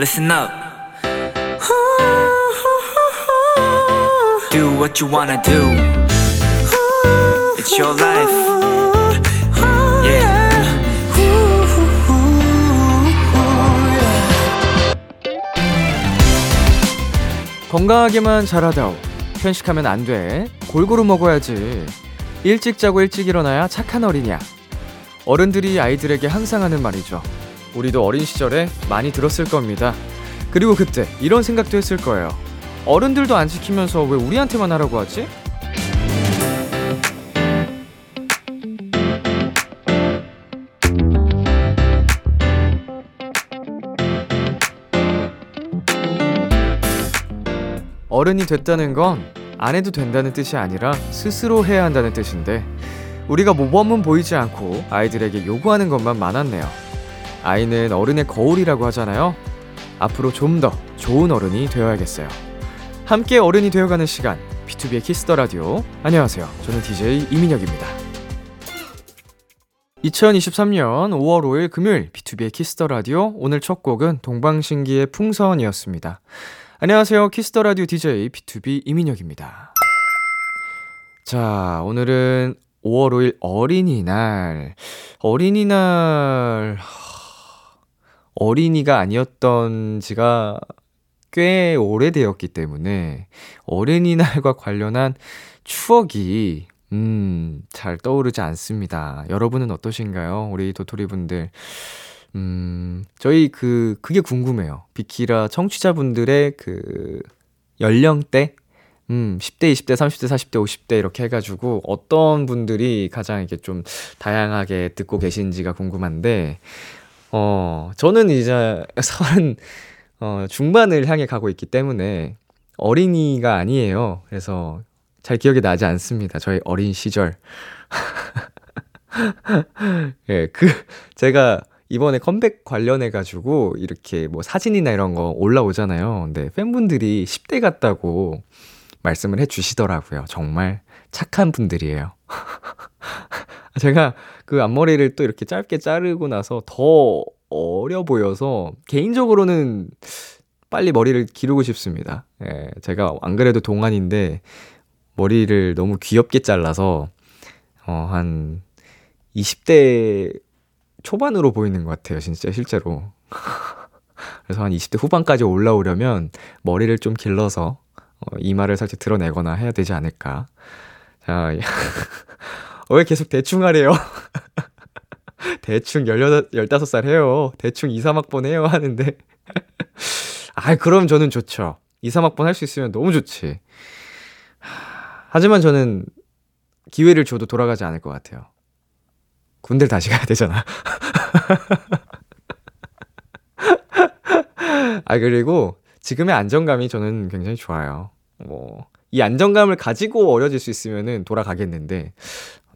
listen up. Do what you wanna do. It's your life. Yeah. 건강하게만 자라다오. 편식하면 안 돼. 골고루 먹어야지. 일찍 자고 일찍 일어나야 착한 어린이야. 어른들이 아이들에게 항상 하는 말이죠. 우리도 어린 시절에 많이 들었을 겁니다. 그리고 그때 이런 생각도 했을 거예요. 어른들도 안 지키면서 왜 우리한테만 하라고 하지? 어른이 됐다는 건 안 해도 된다는 뜻이 아니라 스스로 해야 한다는 뜻인데 우리가 모범은 보이지 않고 아이들에게 요구하는 것만 많았네요. 아이는 어른의 거울이라고 하잖아요. 앞으로 좀 더 좋은 어른이 되어야겠어요. 함께 어른이 되어가는 시간 비투비의 키스 더 라디오. 안녕하세요. 저는 DJ 이민혁입니다. 2023년 5월 5일 금요일 비투비의 키스 더 라디오 오늘 첫 곡은 동방신기의 풍선이었습니다. 안녕하세요. 키스 더 라디오 DJ 비투비 이민혁입니다. 자, 오늘은 5월 5일 어린이날. 어린이날 어린이가 아니었던 지가 꽤 오래되었기 때문에 어린이날과 관련한 추억이 음, 잘 떠오르지 않습니다. 여러분은 어떠신가요? 우리 도토리 분들. 음, 저희 그, 그게 궁금해요. 비키라 청취자분들의 그, 연령대? 음, 10대, 20대, 30대, 40대, 50대 이렇게 해가지고 어떤 분들이 가장 이렇게 좀 다양하게 듣고 계신지가 궁금한데, 어, 저는 이제 서른, 어, 중반을 향해 가고 있기 때문에 어린이가 아니에요. 그래서 잘 기억이 나지 않습니다. 저희 어린 시절. 예, 그, 제가 이번에 컴백 관련해 가지고 이렇게 뭐 사진이나 이런 거 올라오잖아요. 근데 팬분들이 10대 같다고 말씀을 해 주시더라고요. 정말 착한 분들이에요. 제가 그 앞머리를 또 이렇게 짧게 자르고 나서 더 어려 보여서 개인적으로는 빨리 머리를 기르고 싶습니다. 예, 제가 안 그래도 동안인데 머리를 너무 귀엽게 잘라서 어, 한 20대 초반으로 보이는 것 같아요, 진짜 실제로. 그래서 한 20대 후반까지 올라오려면 머리를 좀 길러서 어, 이마를 살짝 드러내거나 해야 되지 않을까. 자, 왜 계속 대충 하래요? 대충 18, 15살 해요. 대충 2, 3학번 해요. 하는데. 아, 그럼 저는 좋죠. 2, 3학번 할 수 있으면 너무 좋지. 하지만 저는 기회를 줘도 돌아가지 않을 것 같아요. 군대를 다시 가야 되잖아. 아, 그리고 지금의 안정감이 저는 굉장히 좋아요. 뭐, 이 안정감을 가지고 어려질 수 있으면은 돌아가겠는데,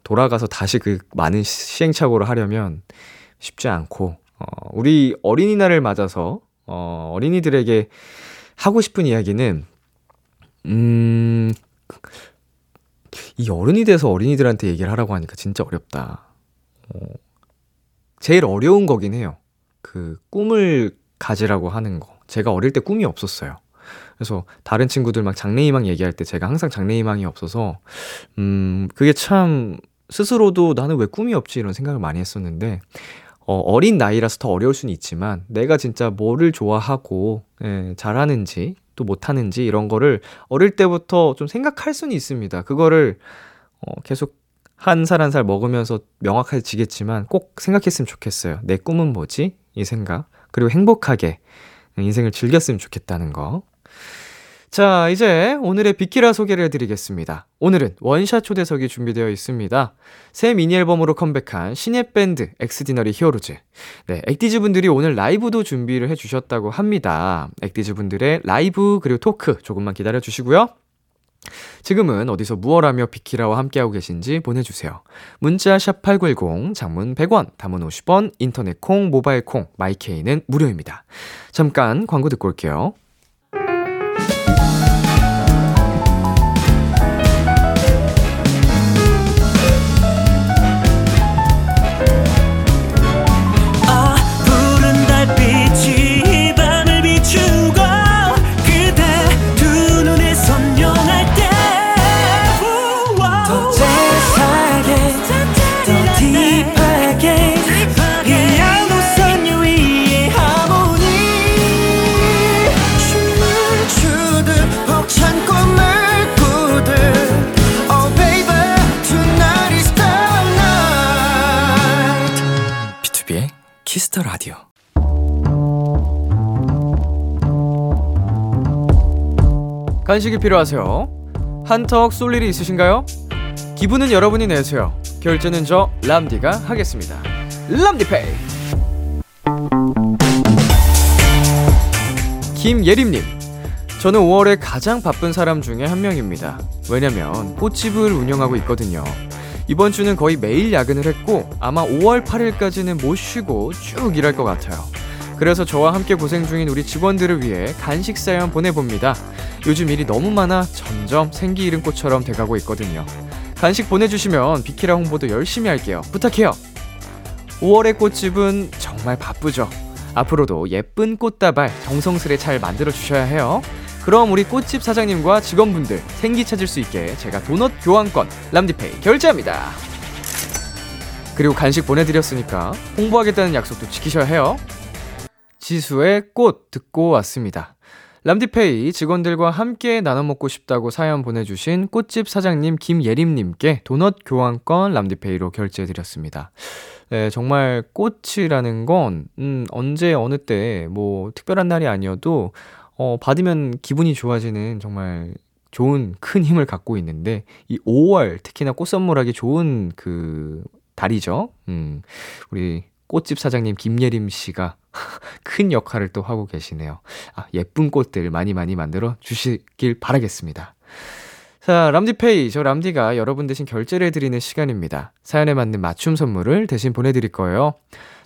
돌아가서 다시 그 많은 시행착오를 하려면 쉽지 않고, 어, 우리 어린이날을 맞아서, 어, 어린이들에게 하고 싶은 이야기는, 음, 이 어른이 돼서 어린이들한테 얘기를 하라고 하니까 진짜 어렵다. 어, 제일 어려운 거긴 해요. 그 꿈을 가지라고 하는 거. 제가 어릴 때 꿈이 없었어요. 그래서 다른 친구들 막 장래희망 얘기할 때 제가 항상 장래희망이 없어서, 음, 그게 참 스스로도 나는 왜 꿈이 없지 이런 생각을 많이 했었는데, 어, 어린 나이라서 더 어려울 수는 있지만, 내가 진짜 뭐를 좋아하고, 예, 잘하는지, 또 못하는지 이런 거를 어릴 때부터 좀 생각할 수는 있습니다. 그거를, 어, 계속 한 살 한살 먹으면서 명확해지겠지만 꼭 생각했으면 좋겠어요. 내 꿈은 뭐지? 이 생각. 그리고 행복하게 인생을 즐겼으면 좋겠다는 거. 자, 이제 오늘의 비키라 소개를 해드리겠습니다. 오늘은 원샷 초대석이 준비되어 있습니다. 새 미니 앨범으로 컴백한 신예 밴드 엑스디너리 히어로즈. 네, 엑디즈 분들이 오늘 라이브도 준비를 해주셨다고 합니다. 엑디즈 분들의 라이브 그리고 토크 조금만 기다려 주시고요. 지금은 어디서 무얼하며 비키라와 함께하고 계신지 보내주세요. 문자 샵8910, 장문 100원, 단문 50원, 인터넷 콩, 모바일 콩, 마이케이는 무료입니다. 잠깐 광고 듣고 올게요. 키스 더 라디오. 간식이 필요하세요? 한턱 쏠 일이 있으신가요? 기분은 여러분이 내세요. 결제는 저 람디가 하겠습니다. 람디페이. 김예림님, 저는 5월에 가장 바쁜 사람 중에 한 명입니다. 왜냐면 꽃집을 운영하고 있거든요. 이번 주는 거의 매일 야근을 했고 아마 5월 8일까지는 못 쉬고 쭉 일할 것 같아요. 그래서 저와 함께 고생 중인 우리 직원들을 위해 간식 사연 보내봅니다. 요즘 일이 너무 많아 점점 생기 잃은 꽃처럼 돼가고 있거든요. 간식 보내주시면 비키라 홍보도 열심히 할게요. 부탁해요. 5월의 꽃집은 정말 바쁘죠. 앞으로도 예쁜 꽃다발 정성스레 잘 만들어 주셔야 해요. 그럼 우리 꽃집 사장님과 직원분들 생기 찾을 수 있게 제가 도넛 교환권 람디페이 결제합니다. 그리고 간식 보내드렸으니까 홍보하겠다는 약속도 지키셔야 해요. 지수의 꽃 듣고 왔습니다. 람디페이 직원들과 함께 나눠 먹고 싶다고 사연 보내주신 꽃집 사장님 김예림님께 도넛 교환권 람디페이로 결제해드렸습니다. 네, 정말 꽃이라는 건, 음, 언제, 어느 때, 뭐, 특별한 날이 아니어도, 어, 받으면 기분이 좋아지는 정말 좋은 큰 힘을 갖고 있는데, 이 5월, 특히나 꽃 선물하기 좋은 그 달이죠. 음, 우리 꽃집 사장님 김예림 씨가 큰 역할을 또 하고 계시네요. 아, 예쁜 꽃들 많이 많이 만들어 주시길 바라겠습니다. 자, 람디페이. 저 람디가 여러분 대신 결제를 해드리는 시간입니다. 사연에 맞는 맞춤 선물을 대신 보내드릴 거예요.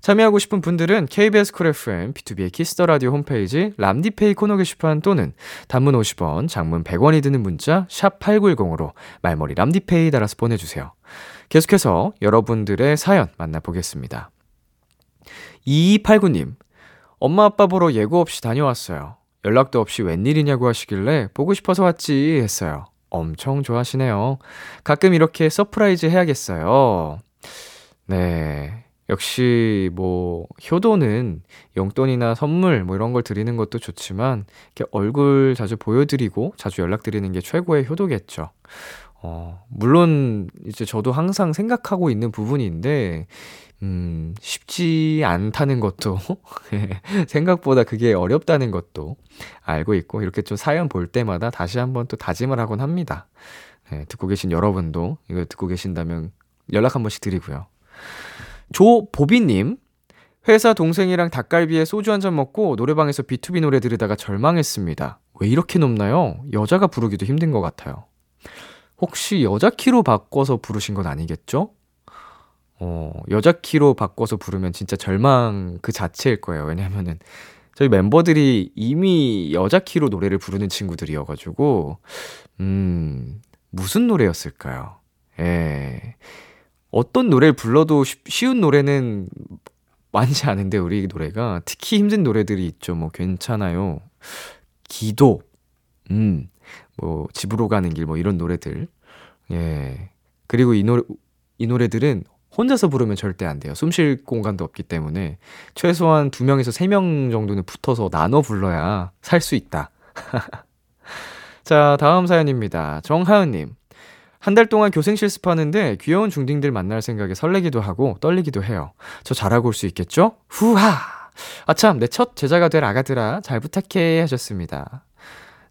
참여하고 싶은 분들은 KBS 쿨 FM, 비투비의 키스 더 라디오 홈페이지 람디페이 코너 게시판 또는 단문 50원, 장문 100원이 드는 문자 샵 8910으로 말머리 람디페이 달아서 보내주세요. 계속해서 여러분들의 사연 만나보겠습니다. 2289님, 엄마 아빠 보러 예고 없이 다녀왔어요. 연락도 없이 웬일이냐고 하시길래 보고 싶어서 왔지 했어요. 엄청 좋아하시네요. 가끔 이렇게 surprise 해야겠어요. 네. 역시 뭐 효도는 용돈이나 선물 뭐 이런 걸 드리는 것도 좋지만 이렇게 얼굴 자주 보여드리고 자주 연락드리는 게 최고의 효도겠죠. 어, 물론 이제 저도 항상 생각하고 있는 부분인데 음, 쉽지 않다는 것도, 생각보다 그게 어렵다는 것도 알고 있고, 이렇게 좀 사연 볼 때마다 다시 한번 또 다짐을 하곤 합니다. 네, 듣고 계신 여러분도 이거 듣고 계신다면 연락 한 번씩 드리고요. 조보비님, 회사 동생이랑 닭갈비에 소주 한 잔 먹고 노래방에서 B2B 노래 들으다가 절망했습니다. 왜 이렇게 높나요? 여자가 부르기도 힘든 것 같아요. 혹시 여자 키로 바꿔서 부르신 건 아니겠죠? 어, 여자 키로 바꿔서 부르면 진짜 절망 그 자체일 거예요. 왜냐면은 저희 멤버들이 이미 여자 키로 노래를 부르는 친구들이어가지고, 음, 무슨 노래였을까요? 예. 어떤 노래를 불러도 쉬운 노래는 많지 않은데, 우리 노래가. 특히 힘든 노래들이 있죠. 뭐, 괜찮아요. 기도, 음, 뭐, 집으로 가는 길, 뭐, 이런 노래들. 예. 그리고 이 노래, 이 노래들은 혼자서 부르면 절대 안 돼요. 숨 쉴 공간도 없기 때문에 최소한 2명에서 3명 정도는 붙어서 나눠 불러야 살 수 있다. 자, 다음 사연입니다. 정하은 님. 한 달 동안 교생 실습하는데 귀여운 중딩들 만날 생각에 설레기도 하고 떨리기도 해요. 저 잘하고 올 수 있겠죠? 후하! 아참, 내 첫 제자가 될 아가들아, 잘 부탁해 하셨습니다.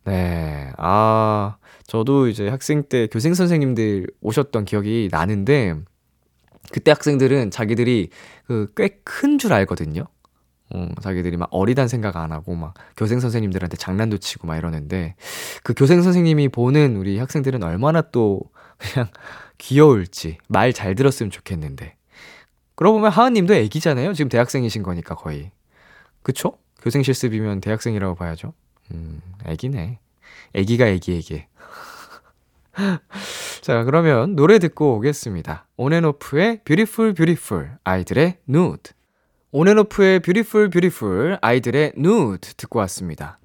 네, 아, 저도 이제 학생 때 교생 선생님들 오셨던 기억이 나는데, 그때 학생들은 자기들이 그 꽤 큰 줄 알거든요. 어, 자기들이 막 어리단 생각 안 하고 막 교생 선생님들한테 장난도 치고 막 이러는데 그 교생 선생님이 보는 우리 학생들은 얼마나 또 그냥 귀여울지 말 잘 들었으면 좋겠는데 그러고 보면 하은님도 애기잖아요. 지금 대학생이신 거니까 거의 그쵸? 교생 실습이면 대학생이라고 봐야죠. 음, 애기네. 애기가 애기에게. 자, 그러면 노래 듣고 오겠습니다. 온앤오프의 Beautiful Beautiful, 아이들의 Nude. 온앤오프의 Beautiful Beautiful, 아이들의 Nude 듣고 왔습니다.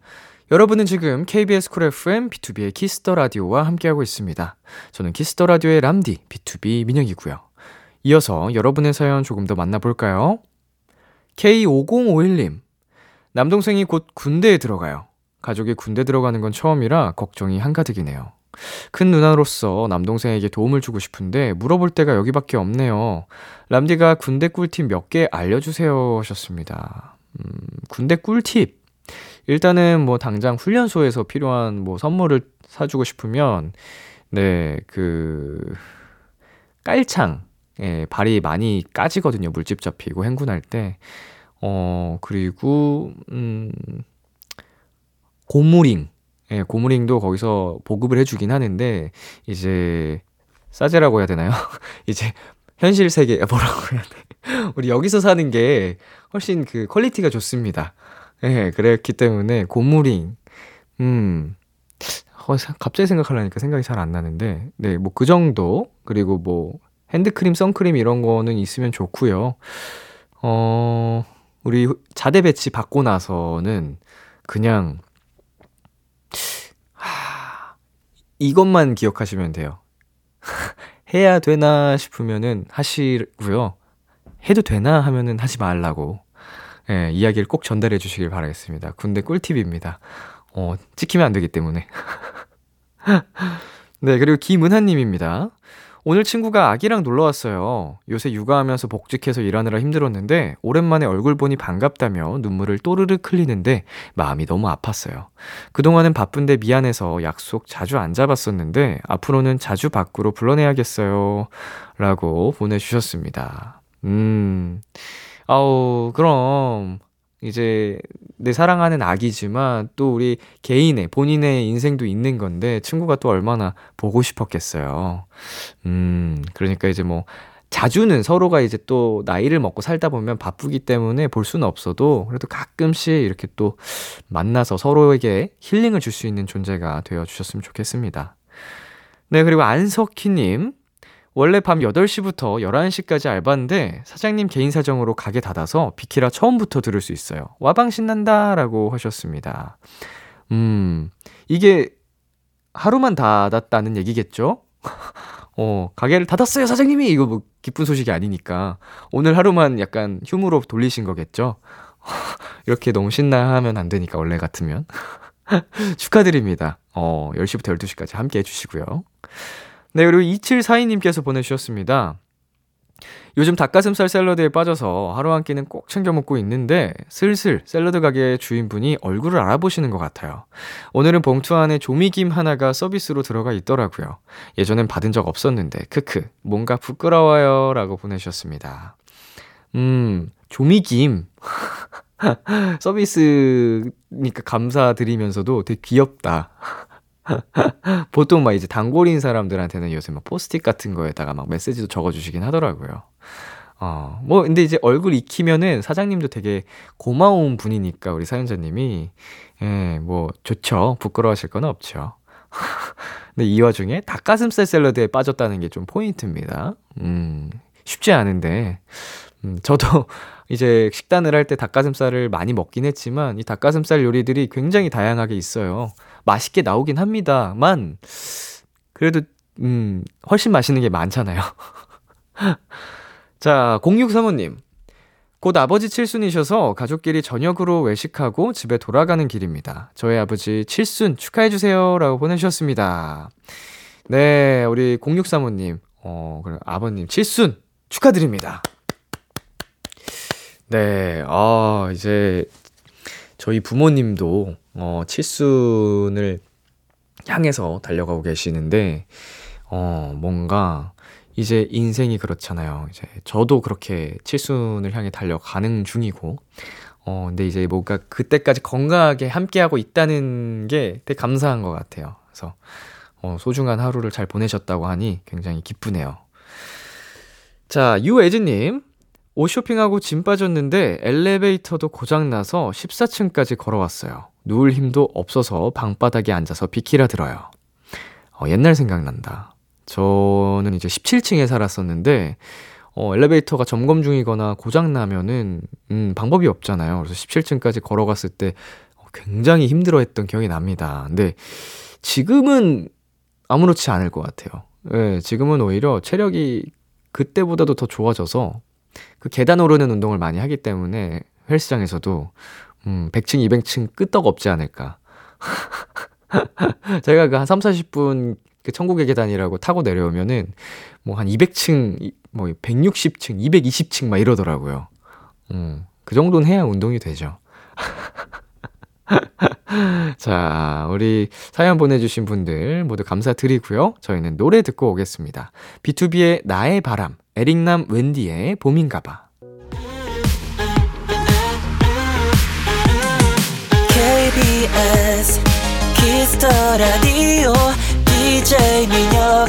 여러분은 지금 KBS 쿨 FM B2B의 키스터 라디오와 함께하고 있습니다. 저는 키스터 라디오의 람디 B2B 민혁이고요. 이어서 여러분의 사연 조금 더 만나볼까요? K5051님. 남동생이 곧 군대에 들어가요. 가족이 군대 들어가는 건 처음이라 걱정이 한가득이네요. 큰 누나로서 남동생에게 도움을 주고 싶은데 물어볼 데가 여기밖에 없네요. 람디가 군대 꿀팁 몇 개 알려주세요 하셨습니다. 음, 군대 꿀팁. 일단은 뭐 당장 훈련소에서 필요한 뭐 선물을 사주고 싶으면, 네, 그, 깔창. 예, 발이 많이 까지거든요. 물집 잡히고 행군할 때. 어, 그리고, 음, 고무링. 예, 고무링도 거기서 보급을 해 주긴 하는데, 이제, 싸제라고 해야 되나요? 이제, 현실 세계, 뭐라고 해야 돼? 우리 여기서 사는 게 훨씬 그 quality가 좋습니다. 예, 그랬기 때문에 고무링, 음, 어, 갑자기 생각하려니까 생각이 잘 안 나는데, 네, 뭐 그 정도, 그리고 뭐, 핸드크림, 선크림 이런 거는 있으면 좋고요. 어, 우리 자대 배치 받고 나서는 그냥, 하, 이것만 기억하시면 돼요. 해야 되나 싶으면은 하시고요. 해도 되나 하면은 하지 말라고. 예, 이야기를 꼭 전달해 주시길 바라겠습니다. 군대 꿀팁입니다. 어, 찍히면 안 되기 때문에. 네, 그리고 김은하님입니다. 오늘 친구가 아기랑 놀러 왔어요. 요새 육아하면서 복직해서 일하느라 힘들었는데 오랜만에 얼굴 보니 반갑다며 눈물을 또르르 흘리는데 마음이 너무 아팠어요. 그동안은 바쁜데 미안해서 약속 자주 안 잡았었는데 앞으로는 자주 밖으로 불러내야겠어요. 라고 보내주셨습니다. 음, 아우, 그럼 이제 내 사랑하는 아기지만 또 우리 개인의 본인의 인생도 있는 건데 친구가 또 얼마나 보고 싶었겠어요. 음, 그러니까 이제 뭐 자주는 서로가 이제 또 나이를 먹고 살다 보면 바쁘기 때문에 볼 수는 없어도 그래도 가끔씩 이렇게 또 만나서 서로에게 힐링을 줄 수 있는 존재가 되어 주셨으면 좋겠습니다. 네, 그리고 안석희님. 원래 밤 8시부터 11시까지 알바인데 사장님 개인 사정으로 가게 닫아서 비키라 처음부터 들을 수 있어요. 와방 신난다 라고 하셨습니다. 음, 이게 하루만 닫았다는 얘기겠죠? 어, 가게를 닫았어요, 사장님이! 이거 뭐 기쁜 소식이 아니니까. 오늘 하루만 약간 휴무로 돌리신 거겠죠? 이렇게 너무 신나하면 안 되니까, 원래 같으면. 축하드립니다. 어, 10시부터 12시까지 함께 해주시고요. 네, 그리고 2742님께서 보내주셨습니다. 요즘 닭가슴살 샐러드에 빠져서 하루 한 끼는 꼭 챙겨 먹고 있는데 슬슬 샐러드 가게 주인분이 얼굴을 알아보시는 것 같아요. 오늘은 봉투 안에 조미김 하나가 서비스로 들어가 있더라고요. 예전엔 받은 적 없었는데 크크 뭔가 부끄러워요 라고 보내주셨습니다. 음 조미김 서비스니까 감사드리면서도 되게 귀엽다. 보통 막 이제 단골인 사람들한테는 요새 막 포스트잇 같은 거에다가 막 메시지도 적어주시긴 하더라고요. 어, 뭐, 근데 이제 얼굴 익히면은 사장님도 되게 고마운 분이니까, 우리 사연자님이. 예, 뭐, 좋죠. 부끄러워하실 건 없죠. 근데 이 와중에 닭가슴살 샐러드에 빠졌다는 게 좀 포인트입니다. 음, 쉽지 않은데, 음, 저도 이제 식단을 할 때 닭가슴살을 많이 먹긴 했지만, 이 닭가슴살 요리들이 굉장히 다양하게 있어요. 맛있게 나오긴 합니다만, 그래도, 음, 훨씬 맛있는 게 많잖아요. 자, 0635님. 곧 아버지 칠순이셔서 가족끼리 저녁으로 외식하고 집에 돌아가는 길입니다. 저희 아버지 칠순 축하해주세요. 라고 보내주셨습니다. 네, 우리 0635님. 어, 그래, 아버님 칠순 축하드립니다. 네, 아, 이제 저희 부모님도 어, 칠순을 향해서 달려가고 계시는데, 어, 뭔가 이제 인생이 그렇잖아요. 이제 저도 그렇게 칠순을 향해 달려가는 중이고, 어, 근데 이제 뭔가 그때까지 건강하게 함께하고 있다는 게 되게 감사한 것 같아요. 그래서, 어, 소중한 하루를 잘 보내셨다고 하니 굉장히 기쁘네요. 자, 유애진님. 옷 쇼핑하고 짐 빠졌는데 엘리베이터도 고장나서 14층까지 걸어왔어요. 누울 힘도 없어서 방바닥에 앉아서 비키라 들어요. 어, 옛날 생각난다. 저는 이제 17층에 살았었는데, 어, 엘리베이터가 점검 중이거나 고장나면은, 음, 방법이 없잖아요. 그래서 17층까지 걸어갔을 때 굉장히 힘들어 했던 기억이 납니다. 근데 지금은 아무렇지 않을 것 같아요. 예, 지금은 오히려 체력이 그때보다도 더 좋아져서 그 계단 오르는 운동을 많이 하기 때문에 헬스장에서도 음, 100층, 200층 끄떡 없지 않을까. 제가 그 한 3, 40분 그 천국의 계단이라고 타고 내려오면은 뭐 한 200층, 뭐 160층, 220층 막 이러더라고요. 음, 그 정도는 해야 운동이 되죠. 자, 우리 사연 보내주신 분들 모두 감사드리고요. 저희는 노래 듣고 오겠습니다. BTOB의 나의 바람, 에릭남 웬디의 봄인가봐. KBS Kiss the Radio DJ 민혁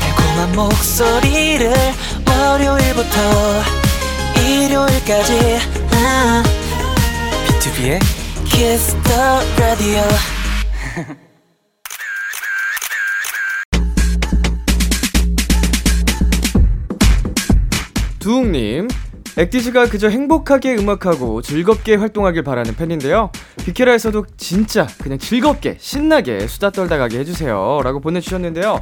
달콤한 목소리를 월요일부터 일요일까지 아. B2B의 키스터 라디오 두웅님, 액티즈가 그저 행복하게 음악하고 즐겁게 활동하길 바라는 팬인데요. 비케라에서도 진짜 그냥 즐겁게 신나게 수다 떨다 가게 해주세요. 라고 보내주셨는데요.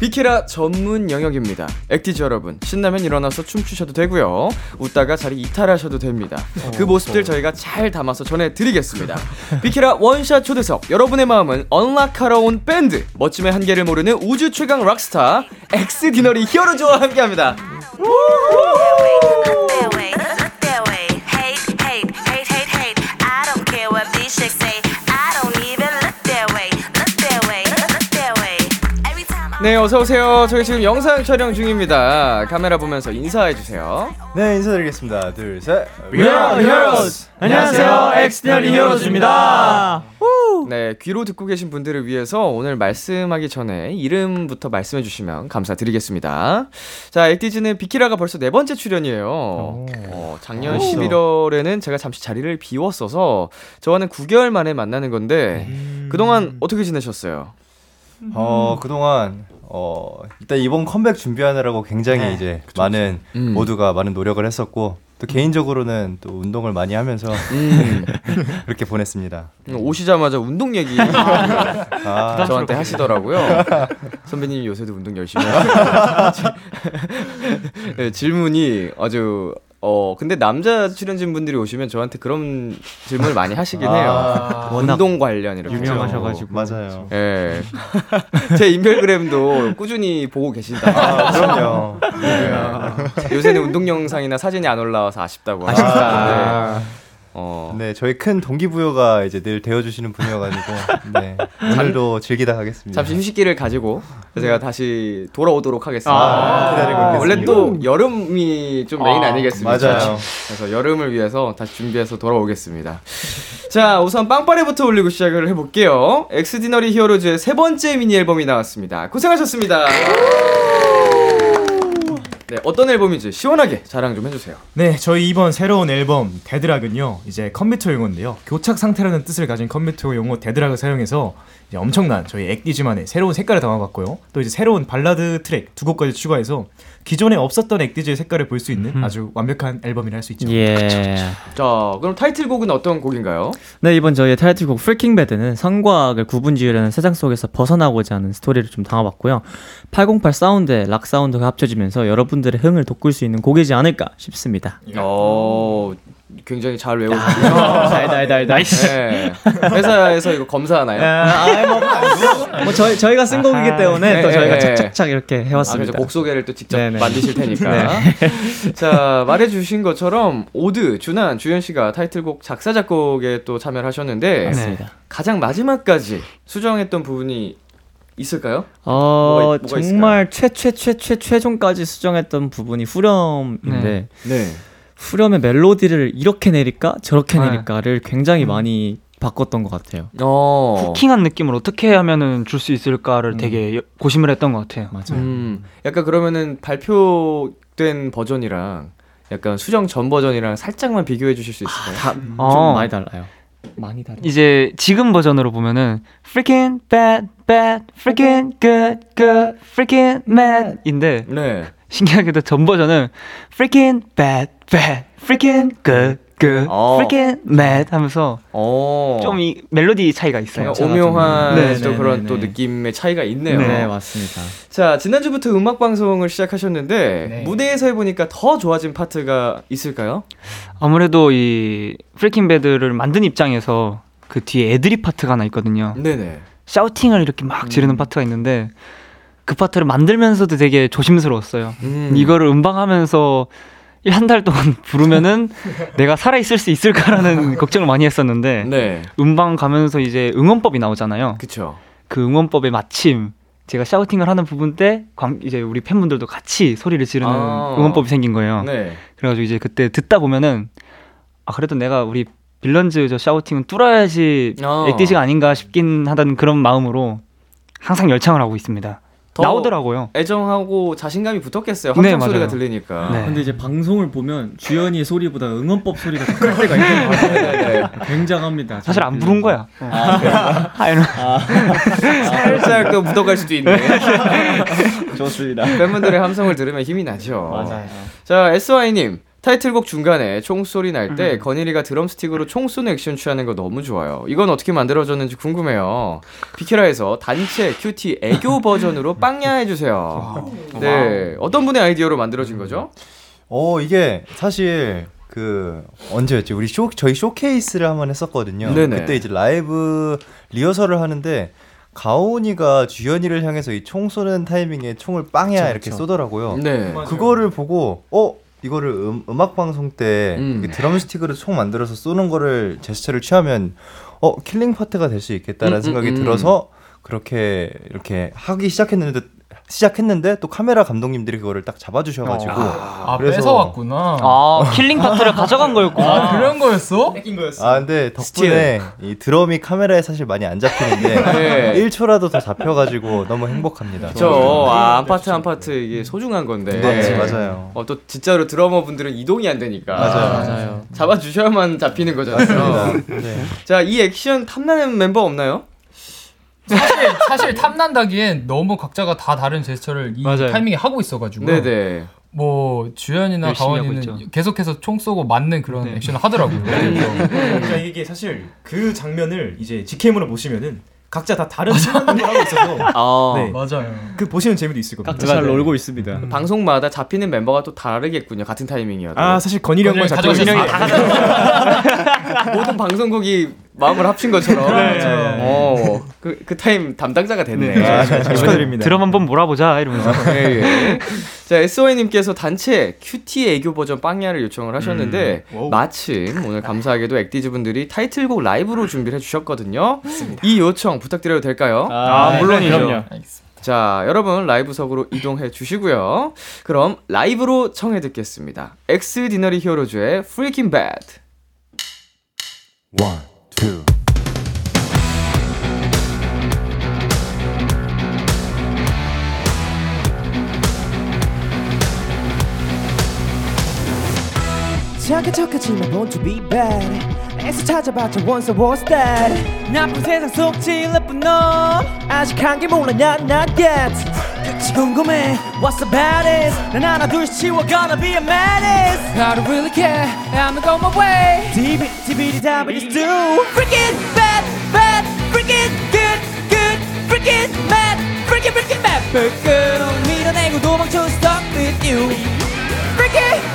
비케라 전문 영역입니다. 액티즈 여러분, 신나면 일어나서 춤추셔도 되고요. 웃다가 자리 이탈하셔도 됩니다. 그 모습들 저희가 잘 담아서 전해드리겠습니다. 비키라 원샷 초대석, 여러분의 마음은 unlock하러 온 밴드, 멋짐의 한계를 모르는 우주 최강 rock star, Xdinary Heroes와 함께합니다. 네, 어서 오세요. 저희 지금 영상 촬영 중입니다. 카메라 보면서 인사해 주세요. 네 인사드리겠습니다 둘 셋. We are all heroes. 안녕하세요, Xdinary Heroes입니다. 네, 귀로 듣고 계신 분들을 위해서 오늘 말씀하기 전에 이름부터 말씀해 주시면 감사드리겠습니다. 자, 액티즈는 비키라가 벌써 네 번째 출연이에요. 어, 작년 11월에는 제가 잠시 자리를 비웠어서 저와는 9개월 만에 만나는 건데 그동안 어떻게 지내셨어요? 어 그동안 어 일단 이번 컴백 준비하느라고 굉장히 이제 많은 음. 모두가 많은 노력을 했었고 또 개인적으로는 또 운동을 많이 하면서 음, 그렇게 보냈습니다. 오시자마자 운동 얘기 아, 저한테 하시더라고요. 선배님이 요새도 운동 열심히 하시고. 네, 질문이 아주 어 근데 남자 출연진 분들이 오시면 저한테 그런 질문을 많이 하시긴 해요. 아, 운동 관련 이렇게. 유명하셔가지고. 맞아요. 예. 제 인별그램도 꾸준히 보고 계신다. 아, 그럼요. 요새는 운동 영상이나 사진이 안 올라와서 아쉽다고 아, 하시는데. 어. 네 저희 큰 동기부여가 이제 늘 되어주시는 분이어가지고 네 오늘도 즐기다 가겠습니다. 잠시 휴식기를 가지고 제가 다시 돌아오도록 하겠습니다. 아, 기다리고 있겠습니다. 원래 또 여름이 좀 메인 아, 니겠습니까 맞아요. 그래서 여름을 위해서 다시 준비해서 돌아오겠습니다. 자, 우선 빵빠레부터 올리고 시작을 해볼게요. Xdinary Heroes의 세 번째 미니 앨범이 나왔습니다. 고생하셨습니다. 네, 어떤 앨범인지 시원하게 자랑 좀 해주세요. 네, 저희 이번 새로운 앨범 Deadlock은요, 이제 컴퓨터 용어인데요. 교착 상태라는 뜻을 가진 컴퓨터 용어 deadlock을 사용해서 엄청난 저희 액디즈만의 새로운 색깔을 담아봤고요. 또 이제 새로운 발라드 트랙 두 곡까지 추가해서 기존에 없었던 액디즈의 색깔을 볼 수 있는 아주 완벽한 앨범이라 할 수 있죠. 예. 자, 그럼 타이틀곡은 어떤 곡인가요? 네, 이번 저희의 타이틀곡 Freakin' Bad는 선과 악을 구분지으려는 세상 속에서 벗어나고자 하는 스토리를 좀 담아봤고요. 808 사운드에 rock 사운드가 합쳐지면서 여러분들의 흥을 돋굴 수 있는 곡이지 않을까 싶습니다. 어, 굉장히 잘 외우셨고요. 달달달 nice. 네. 회사에서 이거 검사하나요? 아, 뭐, 뭐 저희 저희가 쓴 곡이기 때문에 또 네, 저희가 네. 착착착 이렇게 아, 해왔습니다. 곡 소개를 또 직접 네네. 만드실 테니까. 자, 말해주신 것처럼 오드, 준한, 주연 씨가 타이틀곡 작사, 작곡에 또 참여를 하셨는데, 맞습니다. 가장 마지막까지 수정했던 부분이 있을까요? 어 뭐가- 뭐가 정말 최최 최최 최종까지 수정했던 부분이 후렴인데 네. 후렴의 멜로디를 이렇게 내릴까 저렇게 네. 내릴까를 굉장히 많이 바꿨던 것 같아요. 어. 쿠킹한 느낌을 어떻게 하면은 줄 수 있을까를 되게 여- 고심을 했던 것 같아요. 맞아요. 음, 약간 그러면은 발표된 버전이랑 약간 수정 전 버전이랑 살짝만 비교해 주실 수 있을까요? 다, 좀 어. 많이 달라요. 많이 달라요. 이제 지금 버전으로 보면은 freaking bad bad freaking good good freaking mad인데 네. 신기하게도 전 버전은 freaking bad bad freaking good good 어. freaking mad 하면서 어. 좀이 멜로디 차이가 있어요. 오묘한 네, 또 네, 그런 네, 또 네. 느낌의 차이가 있네요. 네, 맞습니다. 자, 지난주부터 음악 방송을 시작하셨는데 네. 무대에서 해보니까 더 좋아진 파트가 있을까요? 아무래도 이 freaking bad를 만든 입장에서 그 뒤에 애드립 파트가 하나 있거든요. 네네. 샤우팅을 이렇게 막 지르는 파트가 있는데 그 파트를 만들면서도 되게 조심스러웠어요. 음. 이거를 음방하면서 한 달 동안 부르면은 내가 살아 있을 수 있을까라는 걱정을 많이 했었는데 네. 음방 가면서 이제 응원법이 나오잖아요. 그쵸. 그 응원법에 마침 제가 샤우팅을 하는 부분 때 광- 이제 우리 팬분들도 같이 소리를 지르는 아. 응원법이 생긴 거예요. 네. 그래가지고 이제 그때 듣다 보면은 아 그래도 내가 우리 빌런즈 저 샤우팅은 뚫어야지 어. 액티지가 아닌가 싶긴 하다는 그런 마음으로 항상 열창을 하고 있습니다. 더 나오더라고요. 애정하고 자신감이 붙었겠어요. 네, 합창 소리가. 들리니까. 네. 근데 이제 방송을 보면 주연이의 소리보다 응원법 소리가 더 클 때가 있는 것 같아요. 굉장합니다. 사실 안 부른 거야. 아, 아니, 살짝 또 묻어갈 수도 있네. 좋습니다. 팬분들의 함성을 들으면 힘이 나죠. 맞아요. 자, SY님. 타이틀곡 중간에 총소리 날 음. 때 건일이가 드럼 스틱으로 총 쏘는 액션 취하는 거 너무 좋아요. 이건 어떻게 만들어졌는지 궁금해요. 비키라에서 단체 cutie 애교 버전으로 빵야 해주세요. 네, 어떤 분의 아이디어로 만들어진 거죠? 어 이게 사실 그 언제였지 우리 쇼 저희 쇼케이스를 한번 했었거든요. 네네. 그때 이제 라이브 리허설을 하는데 가온이가 주연이를 향해서 이 총 쏘는 타이밍에 총을 빵야 이렇게 쏘더라고요. 네. 그거를 보고 어 이거를 음, 음악 방송 때 음. 드럼 스틱으로 총 만들어서 쏘는 거를 제스처를 취하면 어 killing part가 될 수 있겠다라는 음, 생각이 음, 음. 들어서 그렇게 이렇게 하기 시작했는데 시작했는데 또 카메라 감독님들이 그거를 딱 잡아주셔가지고 아 그래서- 뺏어왔구나. 아 killing part를 가져간 거였구나. 아, 그런 거였어? 아 근데 덕분에 이 드럼이 카메라에 사실 많이 안 잡히는데 네. 1초라도 더 잡혀가지고 너무 행복합니다. 저, 아, 한 파트 한 파트 이게 소중한 건데. 네, 맞아요. 어, 또 진짜로 드러머 분들은 이동이 안 되니까. 맞아요. 맞아요. 잡아주셔야만 잡히는 거잖아요. 네. 자, 이 액션 탐나는 멤버 없나요? 사실 사실 탐난다기엔 너무 각자가 다 다른 제스처를 이 맞아요. 타이밍에 하고 있어가지고 네네. 뭐 주연이나 가원이는. 계속해서 총 쏘고 맞는 그런 액션을 하더라고요. 그래서 그러니까 이게 사실 그 장면을 이제 직캠으로 보시면은 각자 다 다른 생각을 하고 있어서 아, 네. 맞아요. 그 보시는 재미도 있을 겁니다. 각자 잘 놀고 있습니다. 방송마다 잡히는 멤버가 또 다르겠군요. 같은 타이밍이어도. 아 사실 건일이 형만 잡고. 있는데 모든 방송국이 마음을 합친 것처럼. 네. 어, 그, 그 타임 담당자가 됐네. 축하드립니다. 드럼 한번 몰아보자 이러면서. 예, 예. 자, SON님께서 단체 cutie 애교 버전 빵야를 요청을 하셨는데, wow. 마침 오늘 감사하게도 액디즈 분들이 타이틀곡 라이브로 준비를 해주셨거든요. 이 요청 부탁드려도 될까요? 아, 물론이죠. 그럼요. 자, 여러분 라이브석으로 이동해 주시고요. 그럼 라이브로 청해 듣겠습니다. Xdinary Heroes의 Freakin' Bad. One, two. 착한 척하지만 born to be bad 애써 찾아봤자 once I was dead 나쁜 세상 속 제일 나쁜 놈 아직 한 게 몰라 not not yet 끝이 궁금해 What's the baddest 난 하나 둘씩 치워 gonna be a maddest I don't really care. I'm go my way. 디비 디비디 다비디 do Freaking bad bad Freaking good good Freaking mad Freaking freaking mad 불끈 밀어내고 도망쳐 stuck with you Freaking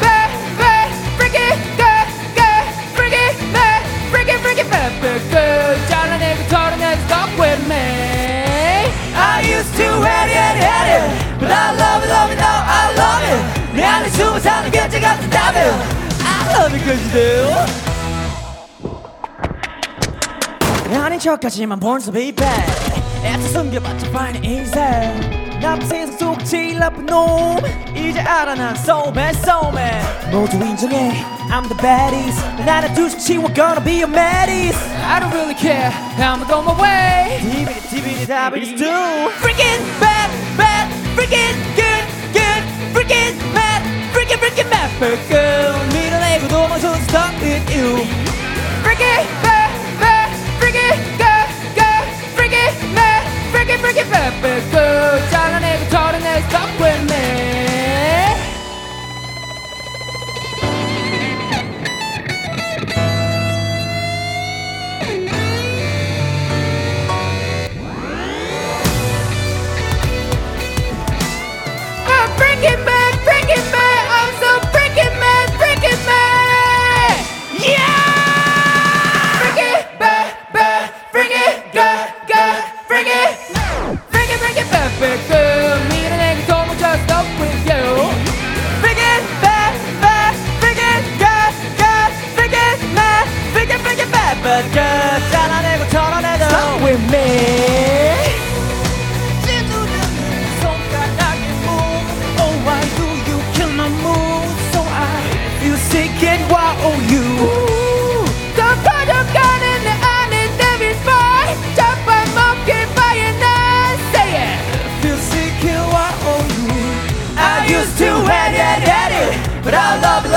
Freaking mad 불끈 잘라내고 털어내고 stuck with me I used to hate it hate it But I love it love it now I love it 내 안에 숨어 사는 견제 같다면 I love it cause you do 아닌 척하지만 born to be bad 애써 숨겨봤자 fine easy 나쁜 세상 속 제일 나쁜 놈 이제 알아 난 so bad so bad 모두 인정해 I'm the baddest 난 하나 둘씩 치워 gonna be a maddest I don't really care. I'm go my way. 디비디 디비디 다비디 do Freaking bad bad Freaking good good Freaking mad Freaking freaking mad 불끈 밀어내고 도망쳐 stuck with you Freaking bad bad mad Freaking freaking mad 불끈 잘라내고 털어내고 stuck with me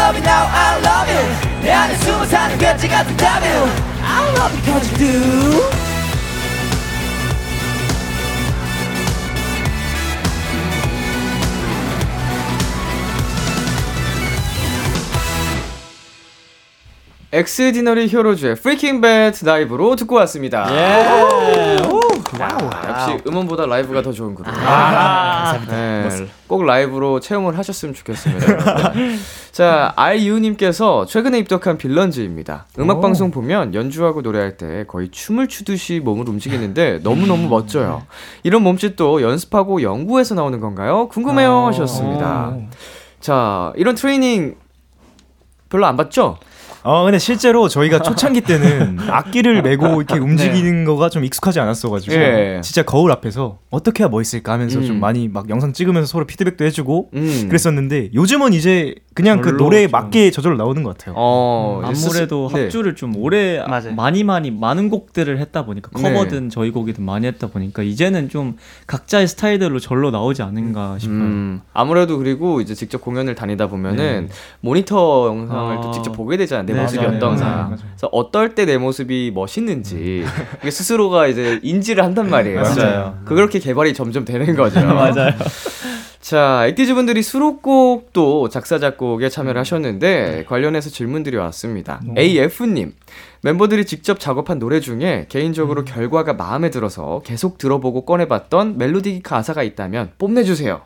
love it now I love it 내 안에 숨어 사는 괴짜 같은 devil I love it cause you do 엑스디너리 히어로즈의 Freakin' Bad 라이브로 듣고 왔습니다. 야, 역시 음원보다 라이브가 더 좋은 그룹. 네, 꼭 라이브로 체험을 하셨으면 좋겠습니다. 자, 알유님께서 최근에 입덕한 빌런즈입니다. 음악 방송 보면 연주하고 노래할 때 거의 춤을 추듯이 몸을 움직이는데 너무 너무 멋져요. 이런 몸짓도 연습하고 연구해서 나오는 건가요? 궁금해요 하셨습니다. 자, 이런 트레이닝 별로 안 받죠? 어 근데 실제로 저희가 초창기 때는 악기를 메고 이렇게 움직이는 거가 좀 익숙하지 않았어가지고 예. 진짜 거울 앞에서 어떻게 해야 멋있을까 하면서 음. 좀 많이 막 영상 찍으면서 서로 피드백도 해주고 음. 그랬었는데 요즘은 이제 그냥 그 노래에 좀- 맞게 저절로 나오는 것 같아요. 어, 아무래도 네. 합주를 좀 오래 맞아요. 많이 많이 많은 곡들을 했다 보니까 네. 커버든 저희 곡이든 많이 했다 보니까 이제는 좀 각자의 스타일대로 절로 나오지 않은가 싶어요. 음, 아무래도 그리고 이제 직접 공연을 다니다 보면은 모니터 영상을 또 아. 직접 보게 되잖아요. 내 네, 모습이 맞아요. 어떤가. 그래서 어떨 때 내 모습이 멋있는지 이게 스스로가 이제 인지를 한단 말이에요. 맞아요. 그렇게 개발이 점점 되는 거죠. 맞아요. 자, 액티즈 분들이 수록곡도 작사 작곡에 참여를 하셨는데 관련해서 질문들이 왔습니다. AF님 멤버들이 직접 작업한 노래 중에 개인적으로 결과가 마음에 들어서 계속 들어보고 꺼내봤던 멜로디 가사가 있다면 뽐내주세요.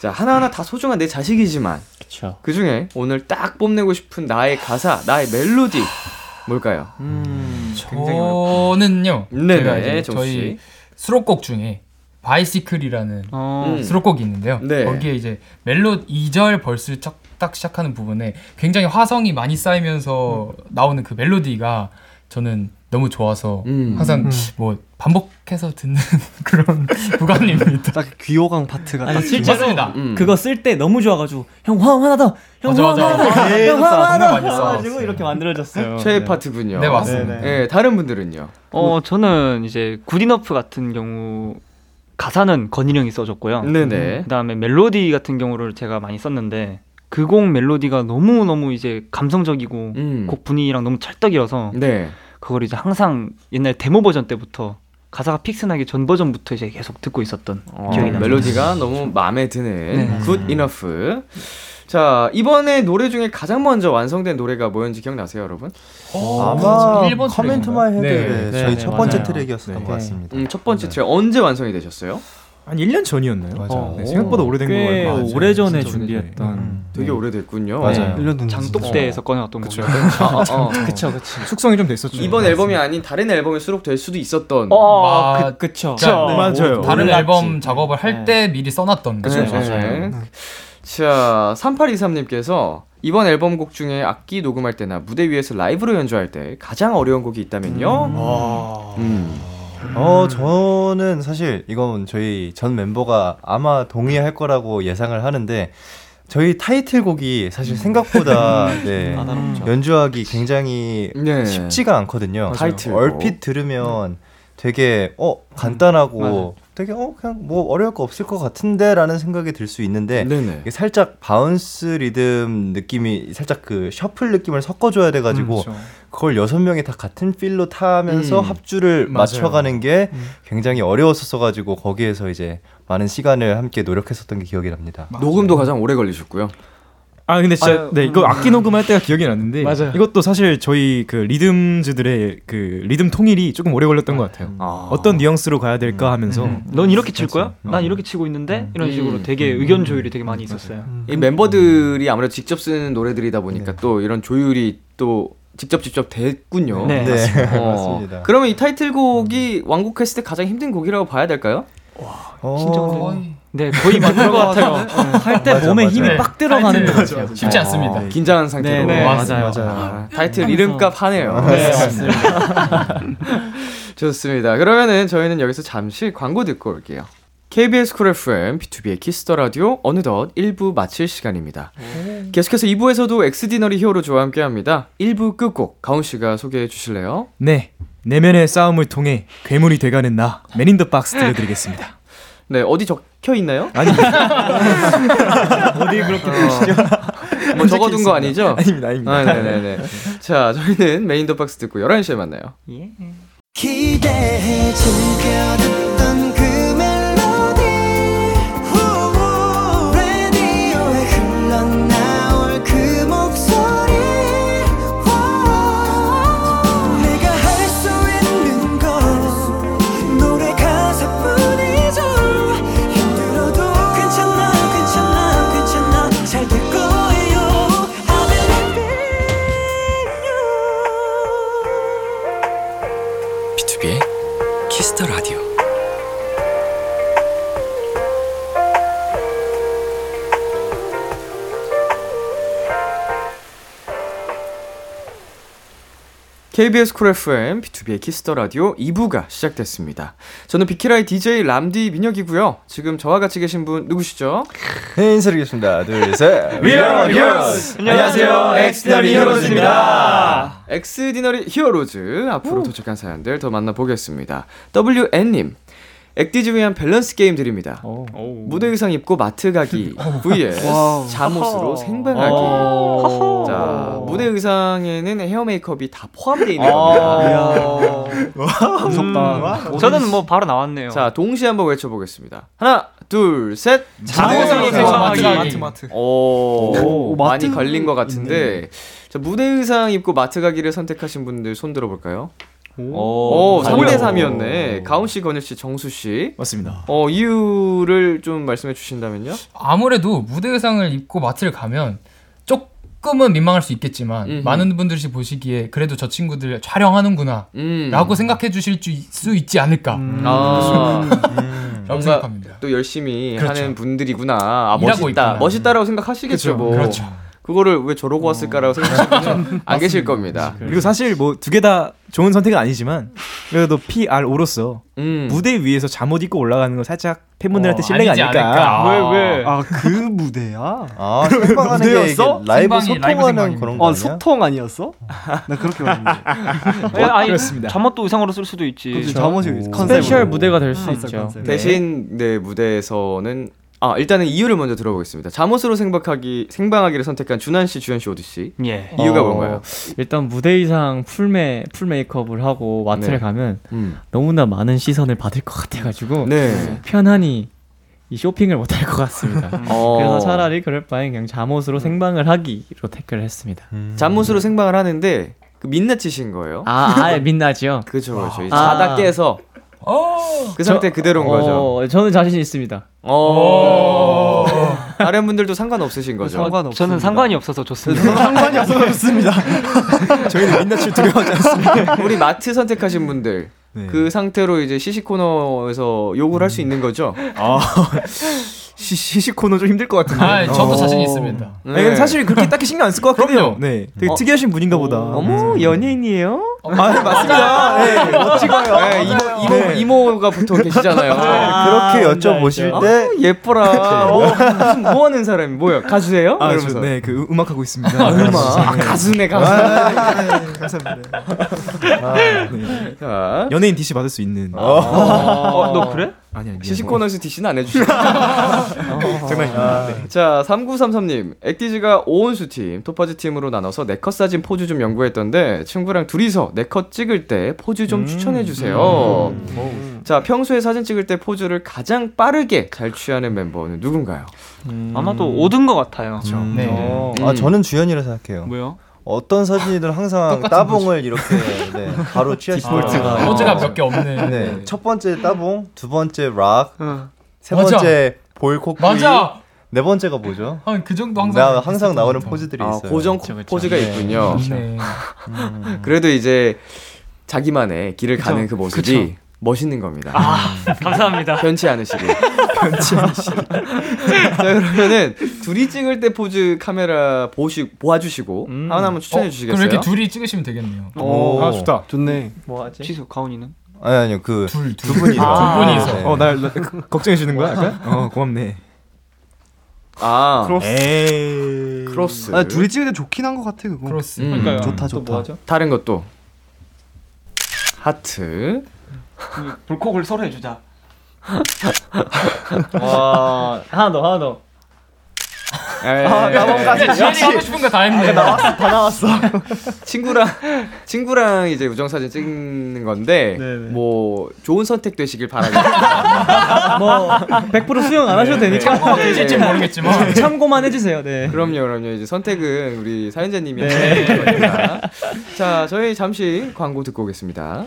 자 하나하나 다 소중한 내 자식이지만 그렇죠. 그 중에 오늘 딱 뽐내고 싶은 나의 가사, 나의 멜로디 뭘까요? 저는요. 네네. 저희 수록곡 중에 Bicycle이라는 어, 음. 수록곡이 있는데요. 네. 거기에 이제 멜로 2절 verse 딱 시작하는 부분에 굉장히 화성이 많이 쌓이면서 나오는 그 멜로디가 저는 너무 좋아서 음. 항상 뭐 반복해서 듣는 그런 구간입니다. 딱 귀호강 파트가 아니 딱 실제로. 음. 그거 쓸 때 너무 좋아가지고 형 화음 하나 더, 형 맞아, 화음 맞아. 하나 더, 계속 형 화음 하나 더 해가지고 써왔어요. 이렇게 만들어졌어요. 최애 네. 파트군요. 네 맞습니다. 네네. 네, 다른 분들은요. 어 저는 이제 Good Enough 같은 경우 가사는 건일 형이 써줬고요. 네네. 그다음에 멜로디 같은 경우를 제가 많이 썼는데 그 곡 멜로디가 너무 너무 이제 감성적이고 음. 곡 분위기랑 너무 찰떡이라서 네. 그걸 이제 항상 옛날 데모 버전 때부터 가사가 fix나기 전 버전부터 이제 계속 듣고 있었던 어, 기억이 납니다. 멜로디가 너무 마음에 드는 네. Good Enough. 자 이번에 노래 중에 가장 먼저 완성된 노래가 뭐였는지 기억나세요, 여러분? 아마 1번 Come into 트랙인가요? My Head 네. 저희 네, 첫 네, 번째 맞아요. 트랙이었던 네. 것 같습니다. 음, 첫 번째 트랙 언제 완성이 되셨어요? 한 1년 전이었나요? 맞아요. 네, 생각보다 오래된 거꽤 같아요. 오래전에 준비했던. 음. 되게 네. 오래됐군요. 맞아요. 1년 된 장독대에서 꺼내왔던 곡이요. 아, 아, 아. 그쵸, 그쵸. 숙성이 좀 됐었죠. 이번 앨범이 아닌 다른 앨범에 수록될 수도 있었던. 어, 마- 그쵸. 자, 네, 맞아요. 다른. 앨범 작업을 할 네. 때 미리 써놨던 거죠. 네. 자, 3823님께서 이번 앨범 곡 중에 악기 녹음할 때나 무대 위에서 라이브로 연주할 때 가장 어려운 곡이 있다면요? 음. 어, 저는 사실 이건 저희 전 멤버가 아마 동의할 거라고 예상을 하는데 저희 타이틀곡이 사실 생각보다 네, 까다롭죠. 연주하기 굉장히 네. 쉽지가 않거든요. 타이틀곡. 얼핏 들으면 되게 어 간단하고 맞아요. 되게 어 그냥 뭐 어려울 거 없을 것 같은데라는 생각이 들 수 있는데 네네. 이게 살짝 bounce 리듬 느낌이 살짝 그 shuffle 느낌을 섞어줘야 돼가지고 그렇죠. 그걸 여섯 명이 다 같은 필로 타면서 음. 합주를 맞아요. 맞춰가는 게 굉장히 어려웠었어가지고 거기에서 이제 많은 시간을 함께 노력했었던 게 기억이 납니다. 녹음도 가장 오래 걸리셨고요. 아 근데 진짜 아유, 네 이거 악기 녹음할 때가 기억이 났는데 맞아요. 이것도 사실 저희 그 리듬즈들의 그 리듬 통일이 조금 오래 걸렸던 것 같아요. 아. 어떤 뉘앙스로 가야 될까 하면서 음. 넌 이렇게 칠 거야? 음. 난 이렇게 치고 있는데 이런 식으로 음. 되게 의견 조율이 되게 많이 있었어요. 이 멤버들이 아무래도 직접 쓰는 노래들이다 보니까 또 이런 조율이 또 직접 직접 됐군요. 네. 네, 어, 맞습니다. 그러면 이 타이틀곡이 완곡했을 때 가장 힘든 곡이라고 봐야 될까요? 어, 거의 네, 거의 맞는 것 같아요. 할 때 몸에 맞아. 힘이 네, 빡 들어가는 거 타이틀 같아요. 쉽지 않습니다. 긴장한 상태로. 네, 네, 맞습니다. 맞아요. 아, 타이틀 이름값 하네요. 네, 맞습니다. 좋습니다. 그러면은 저희는 여기서 잠시 광고 듣고 올게요. KBS 쿨 FM, B2B의 키스 더 라디오 어느덧 1부 마칠 시간입니다. 계속해서 2부에서도 엑스디너리 히어로즈와 함께 합니다. 1부 끝곡 가운 씨가 소개해 주실래요? 네. 내면의 싸움을 통해 괴물이 돼가는 나 맨인 더 박스 들려드리겠습니다. 네, 어디 적혀 있나요? 아니 어디 그렇게 보시죠? 뭐 적어둔 거 아니죠? 아닙니다, 아닙니다. 아, 네네네. 자, 저희는 메인 더 박스 듣고 11시에 만나요. 기대해 즐겨 KBS 쿨 FM, B2B의 키스 더 라디오 2부가 시작됐습니다. 저는 비키라의 DJ 람디 민혁이고요. 지금 저와 같이 계신 분 누구시죠? 네, 인사드리겠습니다. 둘, 셋. We are heroes. 안녕하세요, 엑스디너리 히어로즈입니다. 엑스디너리 히어로즈 앞으로 도착한 사연들 더 만나보겠습니다. WN님 액디즈 위한 밸런스 게임 드립니다. 무대 의상 입고 마트 가기 vs 잠옷으로 생방하기. 자 무대 의상에는 헤어 메이크업이 다 포함되어 있는 겁니다. 무섭다. 저는 뭐 바로 나왔네요. 자 동시에 한번 외쳐보겠습니다. 하나 둘 셋. 잠옷으로 생방하기. 마트 마트. 오, 많이 걸린 것 같은데 자, 무대 의상 입고 마트 가기를 선택하신 분들 손 들어볼까요? 오, 3대 3이었네. 가온 씨, 건일 씨, 정수 씨. 맞습니다. 어, 이유를 좀 말씀해 주신다면요? 아무래도 무대 의상을 입고 마트를 가면 조금은 민망할 수 있겠지만 음흠. 많은 분들이 보시기에 그래도 저 친구들 촬영하는구나 음. 라고 생각해 주실 주- 수 있지 않을까 아, 음. 라고 뭔가 생각합니다. 또 열심히 그렇죠. 하는 분들이구나. 아, 멋있다. 있구나. 멋있다라고 생각하시겠죠, 뭐. 그렇죠. 그거를 왜 저러고 왔을까라고 생각하시는 분은 안 계실 겁니다. 그리고 사실 뭐 두 개 다 좋은 선택은 아니지만 그래도 PRO로서 음. 무대 위에서 잠옷 입고 올라가는 건 살짝 팬분들한테 어, 실례가 아니지 아닐까. 않을까. 왜 왜? 아 그 무대야? 아, 생방하는 게? 라이브 생방이 소통하는. 그런 거 아 아니야? 소통 아니었어? 나 그렇게 봤는데. 예, 아니, 그렇습니다. 잠옷도 의상으로 쓸 수도 있지. 그치 잠옷이 컨셉. 스페셜 무대가 될 수 있죠. 컨셉. 대신 네 무대에서는 아 일단은 이유를 먼저 들어보겠습니다. 잠옷으로 생방하기 생방하기를 선택한 준한 씨, 주현 씨, 오드 씨 예. 이유가 어, 뭔가요? 일단 무대 의상 풀메 full 메이크업을 하고 마트를 네. 가면 음. 너무나 많은 시선을 받을 것 같아가지고 네. 편안히 이 쇼핑을 못 할 것 같습니다. 어. 그래서 차라리 그럴 바엔 그냥 잠옷으로 생방을 하기로 택을 했습니다. 음. 잠옷으로 생방을 하는데 그 민낯이신 거예요? 아, 아예 민낯이요? 그죠, 그죠. 아. 자다 깨서 어, 그 상태 그대로인 거죠. 어, 저는 자신 있습니다. 어. 다른 분들도 상관없으신 거죠. 상관없. 저는 상관이 없어서 좋습니다. 상관이 없습니다. 저희는 민낯을 두려워하지 않습니다. 우리 마트 선택하신 분들 네. 그 상태로 이제 시시 코너에서 욕을 할수 있는 거죠. 아 시, 시식 코너 좀 힘들 것 같은데. 아, 저도 어. 자신 있습니다. 네. 근데 사실 그렇게 딱히 신경 안 쓸 것 같긴 해요. 그럼요. 네, 되게 어. 특이하신 분인가 보다. 어머 연예인이에요? 아, 네, 맞습니다. 네, 멋지고요. 네, 이모 이모 이모가 보통 계시잖아요. 그렇게 여쭤보실 때 아, 예뻐라. 뭐, 무슨 뭐 하는 사람이 뭐야? 가수예요? 아, 이러면서. 저, 네, 그 음악 하고 있습니다. 아, 음악. 아, 가수네 가수. 감사합니다. 자, 연예인 DC 받을 수 있는. 어, 너 그래? 아니 아니. 시식 코너에서 디시는 안 해주시죠. 장난입니다. 네. 자, 3933님. 액디즈가 오온수 팀, 토파즈 팀으로 나눠서 네컷 사진 포즈 좀 연구했던데 친구랑 둘이서 네컷 찍을 때 포즈 좀 추천해 주세요. 자, 평소에 사진 찍을 때 포즈를 가장 빠르게 잘 취하는 멤버는 누군가요? 아마도 오든 것 같아요. 네. 어. 아 저는 주연이라 생각해요. 뭐요? 어떤 사진이든 항상 따봉을 이렇게 네, 바로 취하시더라고요. 디폴트가. 포즈가 몇 개 없는. 네, 첫 번째 따봉, 두 번째 락, 어. 세 맞아. 번째 볼 코끼리, 맞아. 네 번째가 뭐죠? 한그 정도 항상. 나 항상 나오는 포즈들이 아, 있어요. 고정 그쵸, 그쵸. 포즈가 네. 있군요. 네. 그래도 이제 자기만의 길을 가는 그 모습이 멋있는 겁니다. 아, 감사합니다. 변치 않으시길. 변치 않으시길. 자, 그러면은 둘이 찍을 때 포즈 카메라 보시 보아주시고 하나 한번 추천해 어, 주시겠어요? 그럼 이렇게 둘이 찍으시면 되겠네요. 오. 아 좋다. 좋네. 뭐 하지? 취소 가온이는? 아니 아니요 그 둘, 두 분이서 아, 두 분이서. 네. 어 날 걱정해 주는 거야? 약간? 어 고맙네. 아 크로스. 에이. 크로스. 아, 둘이 찍을 때 좋긴 한 것 같아 그거. 크로스. 음. 그러니까요. 좋다, 또 좋다. 뭐 하죠? 다른 것도 하트. 불콕을 서로 해주자. 와 하나 더 하나 더. 아, 그냥 지현이 하고 싶은 거 다 했네. 다 나왔어. 친구랑 친구랑 이제 우정 사진 찍는 건데 네네. 뭐 좋은 선택 되시길 바랍니다. 뭐100% 수용 안 하셔도 되니까 참고가 되실지 모르겠지만. 참고만 해주세요. 네. 그럼요, 그럼요. 이제 선택은 우리 사연자님이 하시는 거니까. 자, 저희 잠시 광고 듣고 오겠습니다.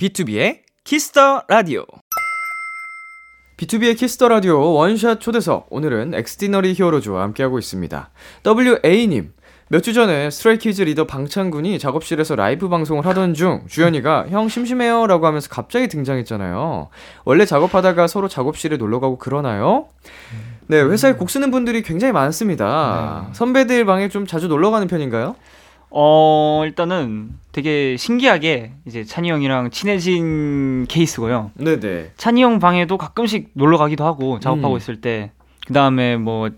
B2B의 키스 더 라디오. B2B의 키스 더 라디오 원샷 초대석. 오늘은 엑스디너리 히어로즈와 함께하고 있습니다. WA님. 몇 주 전에 스트레이키즈 리더 방찬 군이 작업실에서 라이브 방송을 하던 중 주현이가 형 심심해요 라고 하면서 갑자기 등장했잖아요. 원래 작업하다가 서로 작업실에 놀러 가고 그러나요? 네, 회사에 곡 쓰는 분들이 굉장히 많습니다. 선배들 방에 좀 자주 놀러 가는 편인가요? 어 일단은 되게 신기하게 이제 찬이 형이랑 친해진 케이스고요. 네네. 찬이 형 방에도 가끔씩 놀러 가기도 하고 작업하고 음. 있을 때 그다음에 뭐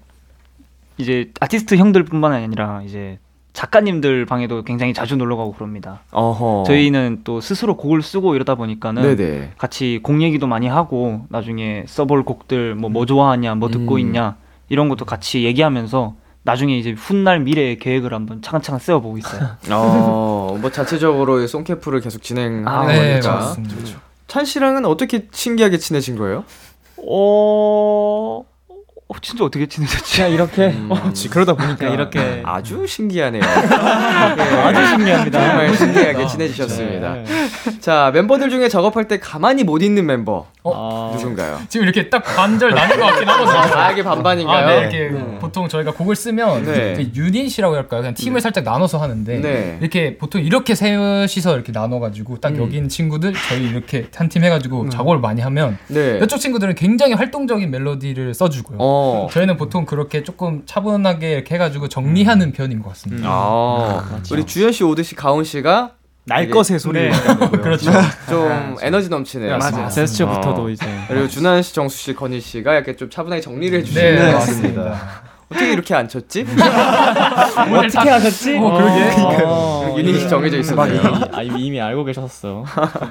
이제 아티스트 형들뿐만 아니라 이제 작가님들 방에도 굉장히 자주 놀러 가고 그럽니다. 어허. 저희는 또 스스로 곡을 쓰고 이러다 보니까는 네네. 같이 곡 얘기도 많이 하고 나중에 써볼 곡들 뭐뭐 좋아하냐 뭐 듣고 음. 있냐 이런 것도 같이 얘기하면서 나중에 이제 훗날 미래의 계획을 한번 차근차근 세워보고 있어요. 어, 뭐 자체적으로 송캠프를 계속 진행하는 아, 네, 거니까. 맞습니다. 찬 씨랑은 어떻게 신기하게 친해진 거예요? 어... 어, 진짜 어떻게 지내셨지? 그냥 이렇게 음, 그러다 보니까 이렇게 아주 신기하네요. 아주 신기합니다. 정말 신기하게 친해지셨습니다. 자, 멤버들 중에 작업할 때 가만히 못 있는 멤버 아, 누군가요? 지금 이렇게 딱 반절 나눈 것 같긴 하거든요. 아, 이게 반반인가요? 아, 네, 이렇게 보통 저희가 곡을 쓰면 네. 그 유닛이라고 할까요? 그냥 팀을 살짝 나눠서 하는데 네. 이렇게 보통 이렇게 셋이서 이렇게 나눠가지고 딱 여기 있는 친구들 저희 이렇게 한 팀 해가지고 작업을 많이 하면 네. 이쪽 친구들은 굉장히 활동적인 멜로디를 써주고요. 어. 저희는 보통 그렇게 조금 차분하게 이렇게 해가지고 정리하는 편인 것 같습니다. 아, 우리 주현 씨 오듯이 가온 씨가 날 것의 소리. 그렇죠. 좀 에너지 넘치네요. 맞아. 어. 제스처부터도 이제 그리고 준한 씨, 정수 씨, 건희 씨가 약간 좀 차분하게 정리를 네, 해주시는 것 맞습니다. 같습니다. 어떻게 이렇게 안 쳤지? 어떻게 하셨지? 어, 그러게. 어, 유닛이 정해져 있었네요. 아 이미, 이미 알고 계셨어.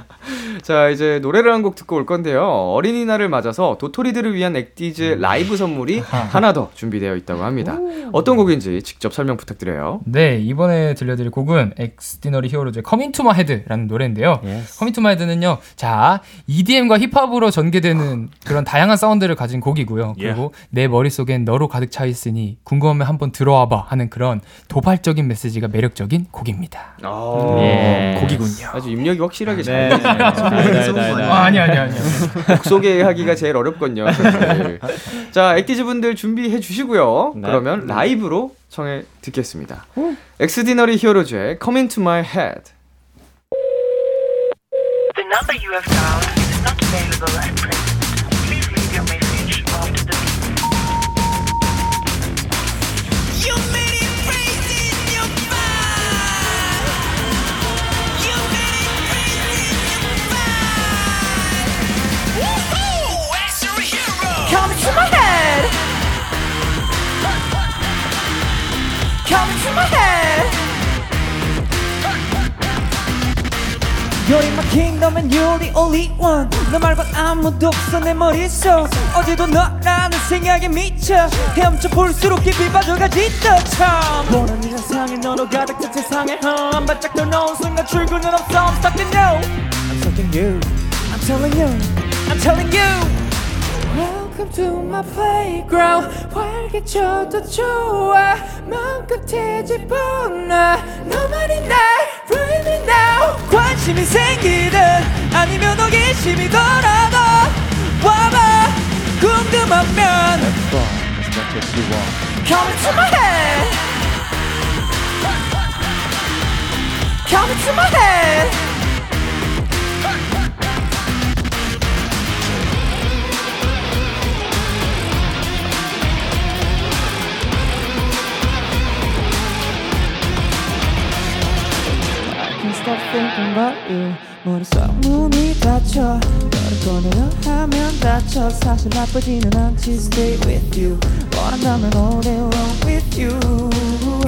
자 이제 노래를 한 곡 듣고 올 건데요. 어린이날을 맞아서 도토리들을 위한 액디즈 라이브 선물이 하나 더 준비되어 있다고 합니다. 어떤 곡인지 직접 설명 부탁드려요. 네, 이번에 들려드릴 곡은 엑스디너리 히어로즈의 Come Into My Head라는 노래인데요. Yes. Come Into My Head는요, 자, EDM과 힙합으로 전개되는 그런 다양한 사운드를 가진 곡이고요. 그리고 내 머릿속엔 너로 가득 차 있 으니 궁금하면 한번 들어와봐 하는 그런 도발적인 메시지가 매력적인 곡입니다. 아, 예. 곡이군요. 아주 입력이 확실하게 네. 잘 되시네요. 달달달달. 아, 아니, 아니, 아니. 곡 소개하기가 제일. 사실. 자, 액디즈 분들 준비해 주시고요. 네. 그러면 라이브로 청해 듣겠습니다. 엑스디너리 히어로즈의 Come Into My Head. The number you have dialed is not available at present. My head. You're in my kingdom and you're the only one 너 말고 아무도 없어 내 머릿속 어제도 너라는 생각에 미쳐 헤엄쳐 볼수록 깊이 빠져가지 너참 보는 이 세상에 너로 가득 찬 세상에? 한 발짝 더 넣은 순간 출구는 없어 I'm stuck in you I'm stuck in you I'm telling you I'm telling you Welcome to my playground 활개쳐도 좋아 마음껏 뒤집어 놔 너만이 날 me now 관심이 생기든 아니면 호기심이 돌아도 와봐 궁금하면 Come into my head Come into my head can't stop thinking about you 머릿속 문이 닫혀 너를 꺼내려 하면 닫혀 사실 나쁘지는 않지 Stay with you 원한다면 all day long with you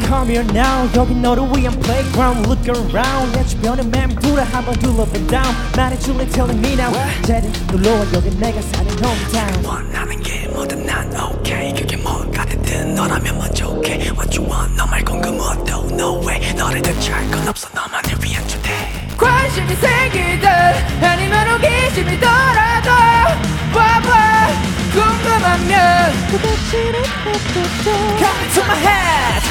Come here now 여기 너를 위한 playground Look around 내 주변에 맴돌아 한번 둘러본 down 나의 줄리 telling me now 제대 놀러와 여기 내가 사는 hometown 원하는 게 뭐든 난 okay 그게 뭐가 됐든 너라면 만족해 What you want 너 말곤 그 뭐도 No way 너를 대체할 건 없어 너만을 위한 주택 관심이 생기든 아니면 호기심이 덜어도 봐봐 궁금하면 Come into my head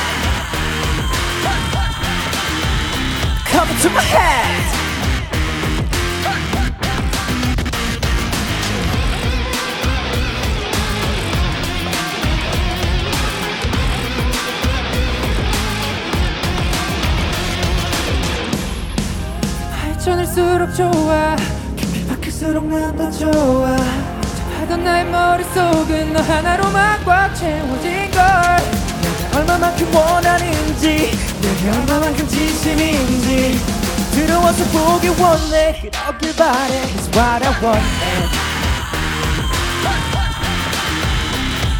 Come into my head 발전할수록 좋아. 깊이 박힐수록 난 더 좋아. 하던 나의 머릿속은 너 하나로만 꽉 채워진 걸. 얼마만큼 원하는지 내가 얼마만큼 진심인지. 들어와서 보기 원해. 그러길 바래. It's what I want.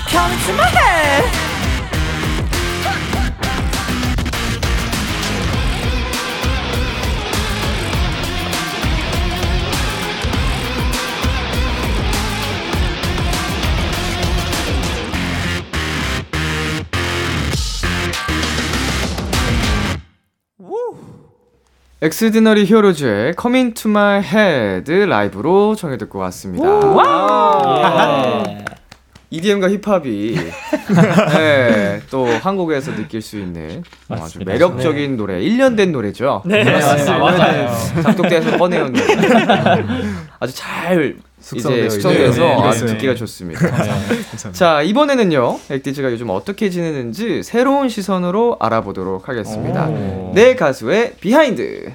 Come into my head 엑스디너리 히어로즈의 Coming to My Head 라이브로 정해 듣고 왔습니다. EDM과 힙합이 네, 또 한국에서 느낄 수 있는 어, 아주 맞습니다. 매력적인 노래, 1년 된 노래죠. 네, 맞습니다. 맞아요. 작곡돼서 꺼내온 노래. 아주 잘 숙성되어 이제 숙성돼서. 네, 아주 네. 듣기가 좋습니다. 자 이번에는요 액디즈가 요즘 어떻게 지내는지 새로운 시선으로 알아보도록 하겠습니다. 내 가수의 비하인드.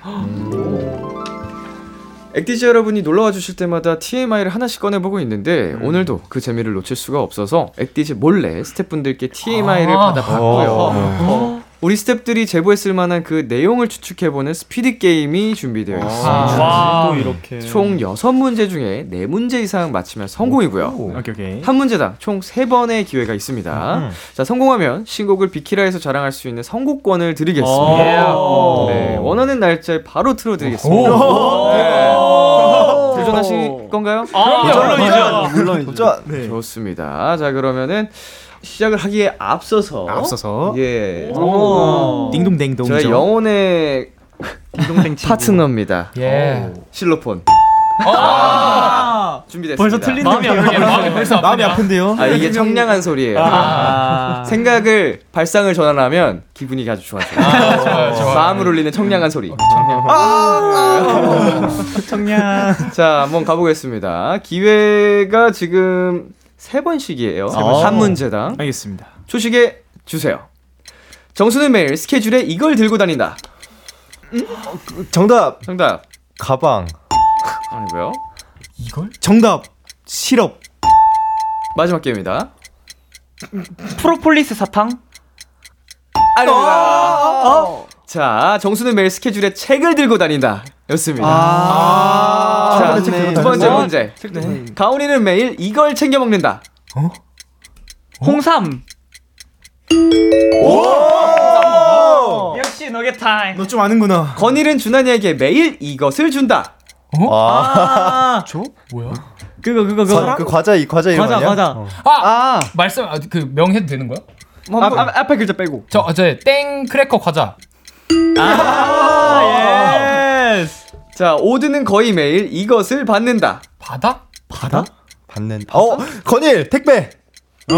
액디즈 여러분이 놀러와 주실 때마다 TMI를 하나씩 꺼내보고 있는데 오늘도 그 재미를 놓칠 수가 없어서 액디즈 몰래 스태프분들께 TMI를 아. 받아봤고요. 어. 우리 스태프들이 제보했을 만한 그 내용을 추측해보는 스피드 게임이 준비되어 있습니다. 와. 또 이렇게 총 6문제 중에 4문제 이상 맞히면 성공이고요. 오케이 오케이. 한 문제당 총 3번의 기회가 있습니다. 자, 성공하면 신곡을 비키라에서 자랑할 수 있는 선곡권을 드리겠습니다. 오. 네, 원하는 날짜에 바로 틀어드리겠습니다. 네. 도전하실 건가요? 물론 물론 도전. 네. 좋습니다. 자, 그러면은 시작을 하기에 앞서서 앞서서 예. 오. 딩동댕동. 저의 영혼의 파트너입니다. 예. 실로폰. 준비됐습니다. 벌써 틀린 마음이 느낌. 아프게 마음이 벌써 마음이. 아픈데요. 아 이게 청량한 소리예요. 아. 생각을 발상을 전환하면 기분이 아주 좋아져요. 좋아요, 좋아요. 마음을 울리는 청량한 소리. 청량. 자, 한번 가보겠습니다. 기회가 지금 세 번씩이에요. 번씩. 한 문제당. 알겠습니다. 초식에 주세요. 정수는 매일 스케줄에 이걸 들고 다닌다. 정답 정답. 가방. 아니고요. 이걸? 정답 시럽. 마지막 기회입니다. 프로폴리스 사탕? 아닙니다. 자, 정수는 매일 스케줄에 책을 들고 다닌다. 였습니다. 자, 네. 두 번째 문제. 가온이는 매일 이걸 챙겨 먹는다. 홍삼. 역시 너겟 타임. 너 좀 아는구나. 건일은 준환이에게 매일 이것을 준다. 아, 줘? 뭐야? 그거 그거 과- 그거. 그 과자 이 과자 이름 과자 아니야? 과자. 어. 아, 말씀 아, 그 명해도 되는 거야? 앞, 앞, 앞에 글자 빼고. 저 어제 땡 크래커 과자. 아, yes. 자, 오드는 거의 매일 이것을 받는다. 바다? 바다? 받는. 어, 건일 택배. 어,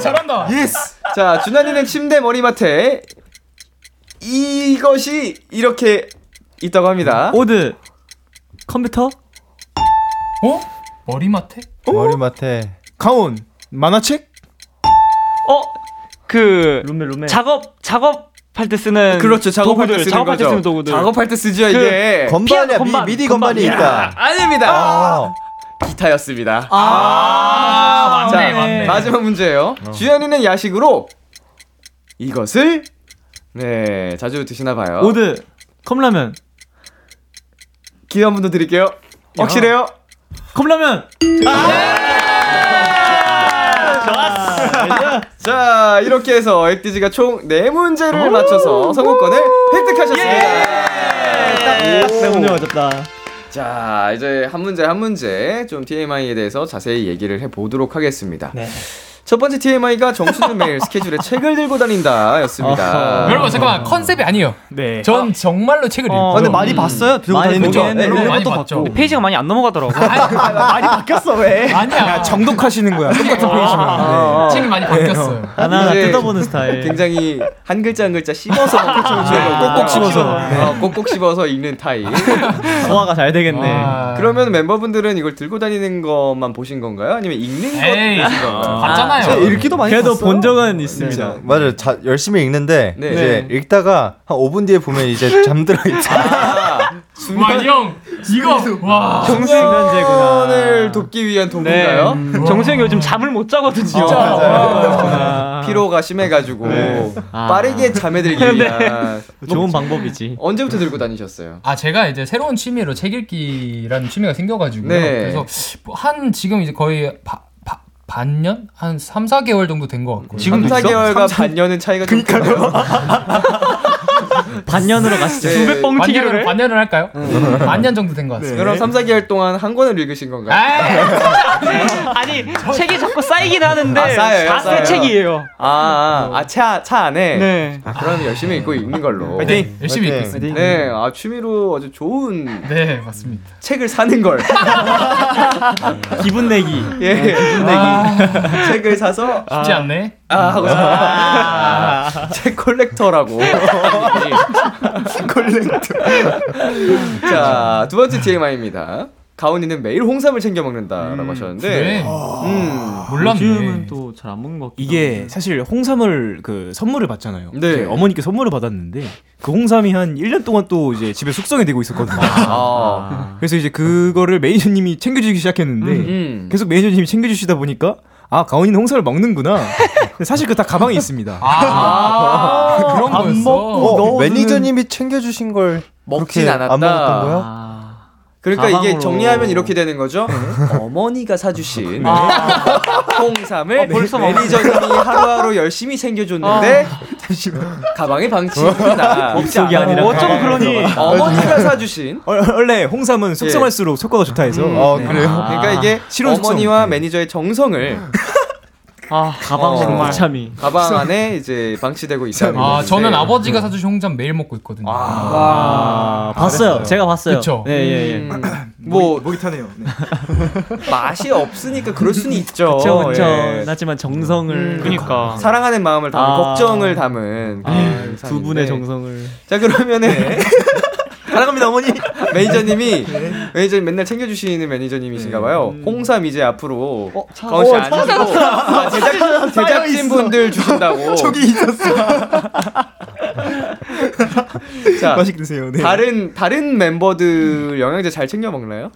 잘한다. Yes. 자, 준환이는 침대 머리맡에 이것이 이렇게 있다고 합니다. 오드. 컴퓨터? 어? 머리맡에? 머리맡에 강원 만화책? 어, 그 룸메 룸메. 작업 작업 할때 쓰는 그렇죠. 작업할 때 쓰는 작업할 때 거죠. 쓰는 도구들. 작업할 때 쓰죠 그 이게. 건반이야 건반, 미, 디 건반. 건반이 있다. 아닙니다. 아, 기타였습니다. 아, 자, 맞네, 맞네. 마지막 문제예요. 주현이는 야식으로 이것을 네 자주 드시나 봐요. 오드 컵라면. 기회 한 번 더 드릴게요. 확실해요? 컵라면. 자 이렇게 해서 엑디지가 총 4문제를 맞춰서 성공권을 획득하셨습니다. 네 문제 맞았다. 자 이제 한 문제 한 문제 좀 TMI에 대해서 자세히 얘기를 해보도록 하겠습니다. 네. 첫 번째 TMI가 정수는 매일 스케줄에 책을 들고 다닌다 였습니다. 여러분 잠깐만 컨셉이 아니에요. 네. 전 정말로 책을 어. 읽고. 아, 근데 많이 봤어요? 들고 많이 다니는 거. 보긴 했는데 네, 네, 많이 봤죠. 페이지가 많이 안 넘어가더라고. 많이 바뀌었어 왜? 아니야. 정독하시는 거야. 똑같은 페이지만. 책이 많이 바뀌었어요. 하나 뜯어보는 스타일. 굉장히 한 글자 한 글자 씹어서 꼭꼭 씹어서. 어, 꼭꼭 씹어서 읽는 타입. 소화가 잘 되겠네. 아. 그러면 멤버분들은 이걸 들고 다니는 것만 보신 건가요? 아니면 읽는 것 에이, 보신 건가요? 봤잖아요. 제가 읽기도 많이 그래도 봤어요. 본 적은 있습니다. 네. 맞아요. 자, 열심히 읽는데 네. 이제 읽다가 한 5분 뒤에 보면 이제 잠들어 있죠. 아, 와, 형, 이거, 와. 수면을 돕기 위한 도구인가요? 네. 정수영이 요즘 잠을 못 자거든요. 진짜 아. 피로가 심해가지고 아. 빠르게 잠에 들기 위한 좋은 방법이지. 언제부터 들고 다니셨어요? 아 제가 이제 새로운 취미로 책 읽기라는 취미가 생겨가지고요. 네. 그래서 뭐한 지금 이제 거의 바, 바, 반년 한 3, 4개월 정도 된 것 같고. 지금 3, 4개월과 반년은 차이가 좀 크나요? 반년으로 가시죠. 네. 두배 뻥튀기를 반년을 해? 반년을 할까요? 반년 정도 된 것 같습니다. 그럼 3, 4개월 동안 한 권을 읽으신 건가요? 아니 책이 자꾸 쌓이긴 하는데 아, 쌓여요, 다 쌓여요. 새 책이에요. 아, 아, 차, 차 안에? 네. 아, 그럼 열심히 읽고 읽는 걸로. 네, 열심히. 읽고 있습니다. 네, 아, 취미로 아주 좋은 네, 맞습니다. 책을 사는 걸. 기분 내기. 예, 기분 내기. 책을 사서, 쉽지 않네. 아, 하고 싶어. 책 콜렉터라고. 콜렉터. 자, 두 번째 TMI입니다. 가온이는 매일 홍삼을 챙겨 먹는다라고 하셨는데, 그래. 음, 몰랐네. 요즘은 또 잘 안 먹는 것 같기도 이게 하고. 사실 홍삼을 그 선물을 받잖아요. 네. 어머니께 선물을 받았는데 그 홍삼이 한 1년 동안 또 이제 집에 숙성이 되고 있었거든요. 아, 그래서 이제 그거를 매니저님이 챙겨주기 시작했는데 음. 계속 매니저님이 챙겨주시다 보니까 아 가온이는 홍삼을 먹는구나. 사실 그 다 가방에 있습니다. 아, 그런 거였어. 어, 매니저님이 챙겨주신 걸 먹진 않았다. 안 먹었던 거야? 아. 그러니까 이게 가방으로. 정리하면 이렇게 되는 거죠. 어머니가 사주신 홍삼을 벌써 매니저님이 하루하루 열심히 챙겨줬는데 가방에 방치했구나. 먹속이 아니라 가방으로. 그러니? 어머니가 사주신. 어, 원래 홍삼은 숙성할수록 효과가 좋다 해서 어, 네. 그래요? 그러니까 이게. 어머니와 네. 매니저의 정성을 아 가방으로 어. 참이. 가방 안에 이제 방치되고 있다는 아. 저는 아버지가 사주신 홍삼 매일 먹고 있거든요. 아, 봤어요. 제가 봤어요. 그쵸. 네, 예, 예. 음, 뭐 목이 타네요. 네. 맛이 없으니까 그럴 수는 있죠. 그쵸, 그쵸. 예. 하지만 정성을. 음, 그니까. 사랑하는 마음을 담은 아. 걱정을 담은 아, 그런 두 분의. 정성을. 자 그러면은 사랑합니다 어머니. 매니저님이 매니저 맨날 챙겨주시는 매니저님이신가봐요. 음. 홍삼 이제 앞으로 가온 씨 어, 안 주고 아, 제작 제작진 분들 주신다고. 저기 있었어. 자 맛있게 드세요. 네. 다른 다른 멤버들 영양제 잘 챙겨 먹나요?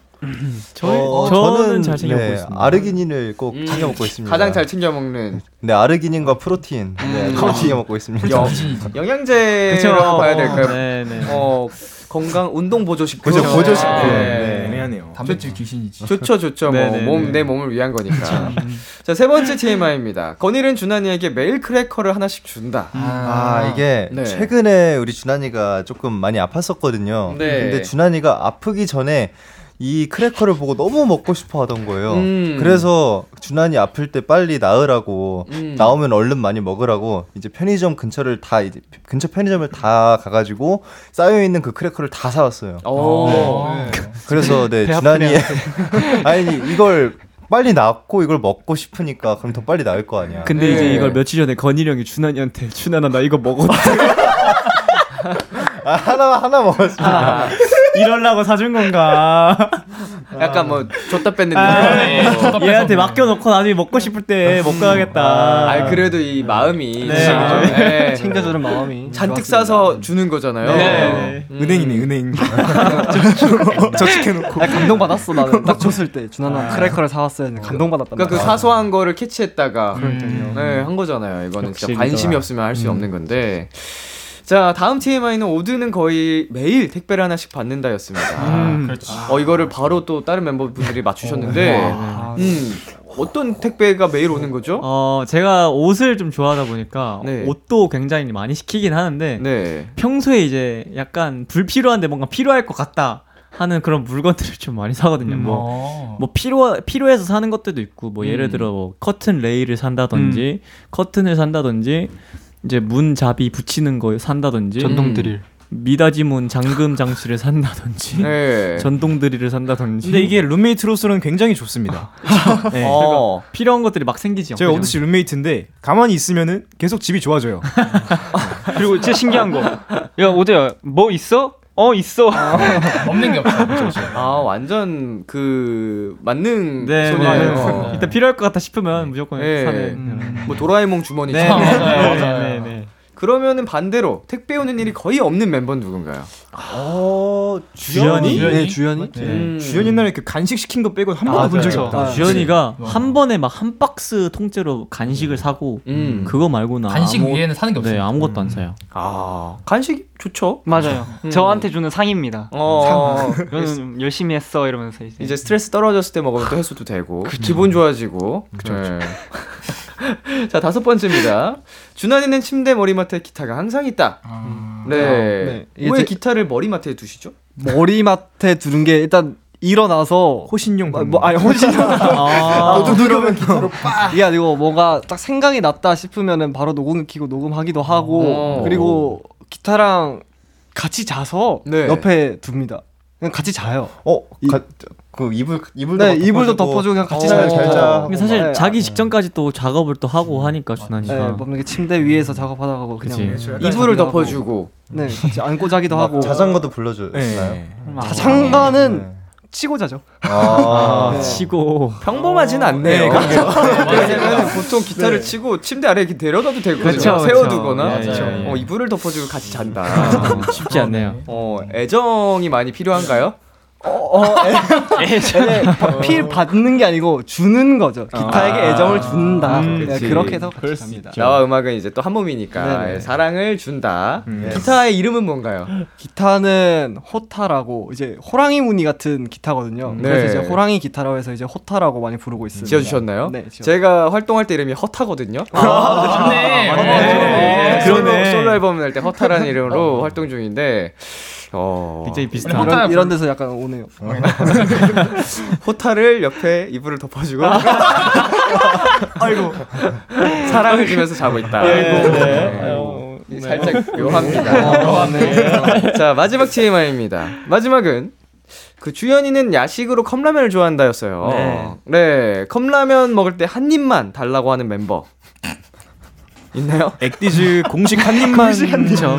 저희, 어, 저는 잘 챙겨 먹고 네, 있습니다. 아르기닌을 꼭 음, 챙겨 먹고 있습니다. 가장 잘 챙겨 먹는 네, 아르기닌과 프로틴 네, 꼭 챙겨 먹고 있습니다. 영, 영양제라고 봐야 될까요? 네, 네. 어 건강 운동 보조식품. 그죠, 보조식품. 네. 애매하네요. 단백질 귀신이지. 좋죠, 좋죠. 뭐. 몸, 내 몸을 위한 거니까. 자, 세 번째 TMI입니다. 건일은 준환이에게 매일 크래커를 하나씩 준다. 아 이게 네. 최근에 우리 준환이가 조금 많이 아팠었거든요. 네. 근데 준환이가 아프기 전에 이 크래커를 보고 너무 먹고 싶어 하던 거예요. 음. 그래서 준환이 아플 때 빨리 나으라고 음. 나으면 얼른 많이 먹으라고 이제 편의점 근처를 다 이제 근처 편의점을 다 가가지고 쌓여 있는 그 크래커를 다 사왔어요. 오. 네. 그래서 네배 준환이의 아니 이걸 빨리 낫고 이걸 먹고 싶으니까 그럼 더 빨리 나을 거 아니야. 근데 네. 이제 이걸 며칠 전에 건일이 형이 준환이한테 준환아 나 이거 먹었다 아, 하나 하나 먹었습니다. 이럴라고 사준 건가 약간 뭐 줬다 뺏는 아, 느낌. 얘한테 맡겨놓고 나중에 먹고 싶을 때못 가겠다. 아, 그래도 이 마음이 네. 아, 네. 챙겨주는 마음이 잔뜩 좋았습니다. 싸서 주는 거잖아요. 네. 음. 은행이네 은행. 저축해놓고. 아, 감동 받았어 나는 딱 줬을 때 준하나 크래커를 사왔어야 했는데 감동 받았단 그러니까 그. 사소한 거를 캐치했다가. 네, 한 거잖아요. 이거는 진짜 관심이. 없으면 할 수 없는 건데. 자, 다음 TMI는 오드는 거의 매일 택배를 하나씩 받는다였습니다. 음. 어, 이거를 바로 또 다른 멤버분들이 맞추셨는데, 음, 어떤 택배가 매일 오는 거죠? 어, 제가 옷을 좀 좋아하다 보니까 네. 옷도 굉장히 많이 시키긴 하는데 네. 평소에 이제 약간 불필요한데 뭔가 필요할 것 같다 하는 그런 물건들을 좀 많이 사거든요. 뭐, 어. 뭐 필요 필요해서 사는 것들도 있고 뭐 예를 음. 들어 뭐 커튼 레일을 산다든지 커튼을 산다든지 이제 문잡이 붙이는 거 산다든지 전동 드릴. 미닫이문 잠금 장치를 산다든지 네. 전동 드릴을 산다든지 근데 이게 룸메이트로서는 굉장히 좋습니다. 네. 어. 필요한 것들이 막 생기죠. 제가 그죠? 오드 씨 룸메이트인데 가만히 있으면은 계속 집이 좋아져요. 그리고 진짜 신기한 거. 야 오대야 뭐 있어? 어 있어. 없는 게 없어. 아, 완전 그, 만능 네, 소녀예요. 네. 일단 필요할 것 같다 싶으면 무조건 네. 사는. 뭐 도라에몽 주머니처럼. 네, 맞아요, 맞아요. 네, 네. 그러면은 반대로 택배 오는 일이 거의 없는 멤버는 누군가요? 어 주연이? 네 주연이. 음. 주연 옛날에 그 간식 시킨 거 빼고 한 아, 번도 본 적이 맞아요. 없다. 아, 주연이가 한 번에 막 한 박스 통째로 간식을 사고 음. 그거 말고는 간식 아무- 위에는 사는 게 네, 없어요. 아무것도 안 사요. 아, 간식 좋죠. 맞아요. 음. 저한테 주는 상입니다. 어, 저는 열심히 했어 이러면서 이제. 이제 스트레스 떨어졌을 때 먹으면 또 해소도 되고 기분 좋아지고. 네. 자 다섯 번째입니다. 준환이는 침대 머리맡에 기타가 항상 있다. 네. 네. 왜 제- 기타를 머리맡에 두시죠? 머리맡에 두는 게 일단 일어나서 호신용. 뭐, 뭐 아니 호신 아, 또 누르면 기타로 빡 이게 아니고 뭔가 딱 생각이 났다 싶으면은 바로 녹음기 켜고 녹음하기도 하고 오. 그리고 기타랑 같이 자서 네. 옆에 둡니다. 그냥 같이 자요. 어, 이- 가, 그 이불 이불도 네막 이불도 덮어주고 그냥 같이 어. 자요. 잘 자. 근데 사실 네, 자기 아, 직전까지 또 작업을 또 하고 하니까 준환이가 네, 뭐 이렇게 침대 위에서 작업하다가 그냥 그치. 이불을 덮어주고. 네 같이 안고 자기도 막 하고 자전거도 불러주나요? 네. 자장가는 네. 치고 자죠. 아, 네. 치고 평범하진 않네요. 왜냐면 보통 기타를 치고 침대 아래 이렇게 되거든요. 그쵸, 그쵸. 세워두거나 예. 어, 이불을 덮어주고 같이 잔다. 쉽지 않네요. 어, 애정이 많이 필요한가요? 필 받는 게 아니고 주는 거죠. 기타에게 아. 애정을 준다. 음, 네. 그렇게 해서 같이 잡니다. 나와 음악은 이제 또 한 몸이니까 네네. 예, 사랑을 준다. 음. 기타의 이름은 뭔가요? 기타는 호타라고 이제 호랑이 무늬 같은 기타거든요. 네. 그래서 이제 호랑이 기타라고 해서 이제 호타라고 많이 부르고 있습니다. 지어주셨나요? 네. 지어. 제가 활동할 때 이름이 허타거든요. 맞네. 어, 맞네. 솔로, 그러네. 솔로 앨범 낼 때 허타라는 이름으로 활동 중인데 어, 굉장히 비슷한. 허타- 이런, 이런 데서 약간 오네요. 호타를 옆에 이불을 덮어주고 아이고 사랑을 주면서 자고 있다. 네. 살짝 묘합니다. 자 마지막 TMI입니다. 마지막은 그 주연이는 야식으로 컵라면을 좋아한다였어요. 네. 네, 컵라면 먹을 때 한 입만 달라고 하는 멤버 있나요? 액디즈 공식 한 입만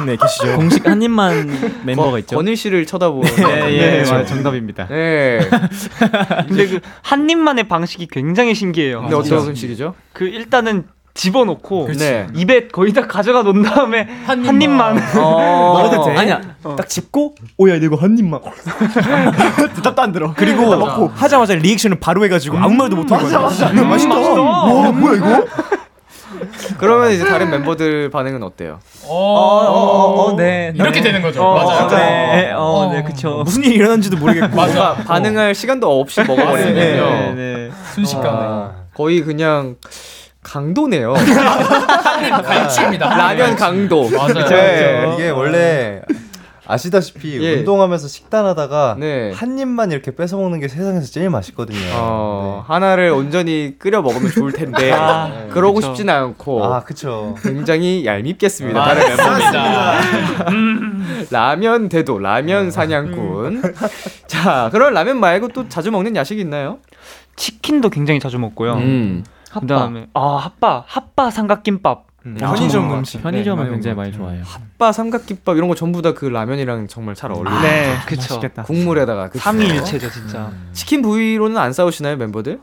네 계시죠. 공식 한 입만 멤버가 있죠. 건일 씨를 쳐다보는. 예, 예, 네, 맞아요. 네. 정답입니다. 네. 근데 그 한 입만의 방식이 굉장히 신기해요. 근데 어떤 음식이죠? 그 일단은 집어넣고 네. 입에 거의 다 가져가 놓은 다음에 한 한 입만. 어, 먹어도 돼? 아니야. 딱 짚고 오야 이거 한 입만. 대답도 안 들어. 그리고 먹고 하자마자 리액션을 바로 해가지고 아무 말도 못 하고. 맞아 맞아. 맛있다. 와 뭐야 이거? 그러면 이제 다른 멤버들 반응은 어때요? 어, 어, 어, 네. 이렇게 되는 거죠. 어, 맞아요. 네, 어, 어. 네, 그쵸. 무슨 일이 일어난지도 모르겠고. 맞아. 반응할 시간도 없이 먹어버리는군요. 네, 네. 순식간에. 아, 거의 그냥 강도네요. 갈치입니다. 라면 강도. 맞아요. 네. 이게 원래 아시다시피 예. 운동하면서 식단하다가 네. 한 입만 이렇게 뺏어 먹는 게 세상에서 제일 맛있거든요. 어, 하나를 온전히 끓여 먹으면 좋을 텐데 아, 그러고 그쵸. 싶지는 않고 아, 그쵸. 굉장히 얄밉겠습니다. 아, 다른 멤버입니다. 라면 대도 라면 사냥꾼. 자, 그럼 라면 말고 또 자주 먹는 야식 있나요? 치킨도 굉장히 자주 먹고요. 음. 그다음에 아 핫바 핫바 삼각김밥 음, 아, 편의점. 음식. 편의점은 네, 굉장히 많이 좋아해요. 핫바 삼각김밥 이런 거 전부 다 그 라면이랑 정말 잘 어울리죠. 네, 그쵸. 맛있겠다. 국물에다가 그쵸? 삼위일체죠 진짜. 치킨 부위로는 안 싸우시나요 멤버들?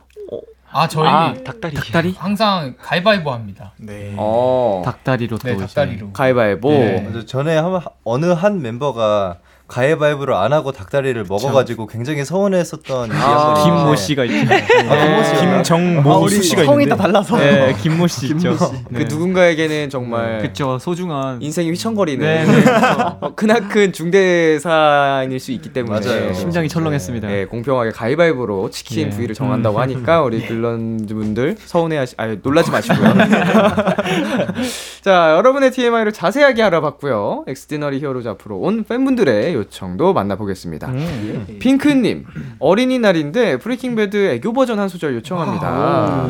아 저희 아 닭다리. 닭다리? 항상 가위바위보 합니다. 네. 어. 닭다리로 또 네, 닭다리로. 가위바위보. 네. 전에 한, 어느 한 멤버가 가위바위보를 안 하고 닭다리를 먹어가지고 굉장히 서운했었던 일이 아, 한번 김모 있는데 씨가 있죠. 아, 김모 씨가 김정모 씨가 성이 있는데. 다 달라서. 네, 김모 씨 있죠. 그 누군가에게는 정말 그쵸 소중한. 인생이 휘청거리는 네, 네. 어, 크나큰 중대사안일 수 있기 때문에 맞아요. 심장이 철렁했습니다. 네, 공평하게 가위바위보로 치킨 예. 부위를 정한다고 하니까 우리 빌런 분들 서운해하시, 아니 놀라지 마시고요. 자, 여러분의 TMI를 자세하게 알아봤고요. 엑스디너리 히어로즈 앞으로 온 팬분들의 요청도 만나보겠습니다. 음. 핑크님, 어린이날인데 배드 애교 버전 한 소절 요청합니다.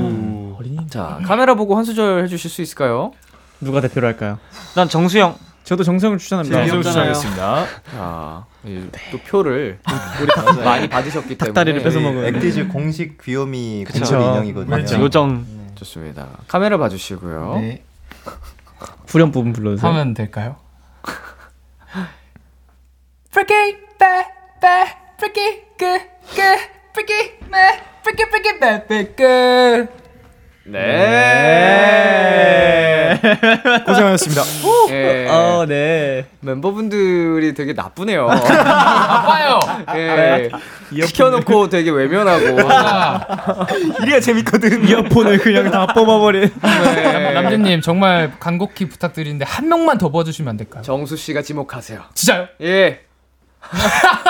자, 카메라 보고 한 소절 해주실 수 있을까요? 누가 대표로 할까요? 난 정수영. 저도 정성을 추천합니다. 네, 추천하겠습니다. 자, 이, 또 표를 우리 다 많이 받으셨기 때문에 닭다리를 뺏어 먹은. 액티즈 공식 귀요미 그쵸. 공돌이 인형이거든요. 맞죠. 요정. 좋습니다. 카메라 봐주시고요. 네. 후렴 부분 불러주세요. 하면 될까요? Bad good 네. 고생하셨습니다. 예. 어, 네. 멤버분들이 되게 나쁘네요. 아파요. 예. 시켜놓고 되게 외면하고. 아, 이래야 재밌거든. 이어폰을 그냥 다 뽑아버린. 네. 남준님 정말 간곡히 부탁드리는데 한 명만 더 봐주시면 안 될까요? 정수 씨가 지목하세요. 진짜요? 예.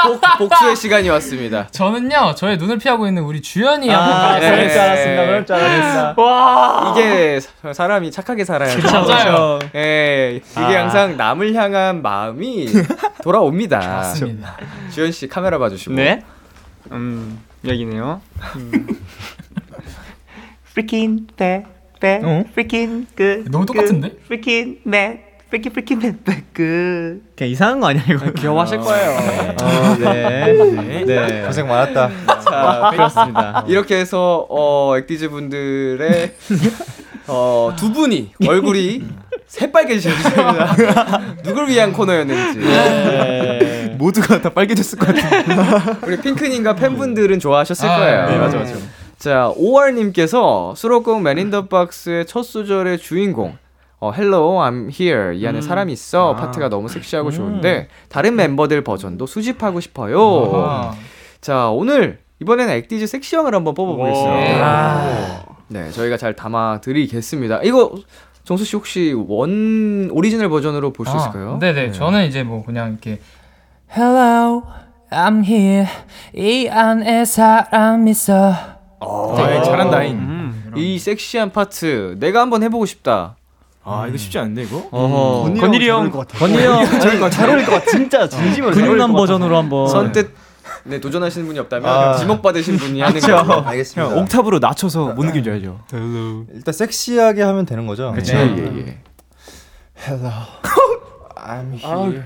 복, 복수의 시간이 왔습니다. 저는요 저의 눈을 피하고 있는 우리 주연이 아, 한번 그럴 가겠습니다. 줄 알았습니다. 그럴 줄 알았습니다. 와 이게 사- 사람이 착하게 살아야 죠 맞아요. 예. 이게 아. 항상 남을 향한 마음이 돌아옵니다. 맞습니다. 주현 씨 카메라 봐주시고. 네. 음 여기네요. Freaking bad bad. 어? Freaking good. 너무 똑같은데? Freaking mad. Bad bad good. 그냥 이상한 거 아니야 이거? 귀여워하실 거예요. 어, 네. 네. 고생 많았다. 자, 그렇습니다. 이렇게 해서 어, 액티즈 분들의 어, 두 분이 얼굴이 새빨개지셨습니다. 누굴 위한 코너였는지. 네. 모두가 다 빨개졌을 것 같아. 우리 핑크님과 팬분들은 좋아하셨을 아, 거예요. 네, 맞아, 맞아. 자, 5월님께서 수록곡 Man in the Box의 첫 소절의 주인공. 어, Hello, I'm here. 이 안에 사람이 있어. 파트가 너무 섹시하고 좋은데 다른 멤버들 버전도 수집하고 싶어요. 아하. 자, 오늘 이번에는 액디즈 섹시형을 한번 뽑아보겠습니다. 아. 네, 저희가 잘 담아드리겠습니다. 이거 정수 씨 혹시 원 오리지널 버전으로 볼 수 있을까요? 네네. 저는 이제 뭐 그냥 이렇게 Hello, I'm here. 이 안에 사람 있어. 어, 아, 잘한다잉. 음. 이 섹시한 파트 내가 한번 해보고 싶다. 아 이거 쉽지 않은데 이거? 어허. 건일이 형. 건희 형잘 어울릴 것 같아. 진짜 진심으로. 잘 어울릴 근육남. 버전으로 한번. 선뜻 네 도전하시는 분이 없다면 아. 지목 받으신 분이 하는 거. 알겠습니다. 형 옥탑으로 낮춰서 못 느껴줘야죠. 일단 섹시하게 하면 되는 거죠? 그쵸. 예, 예, 예. Hello, I'm here.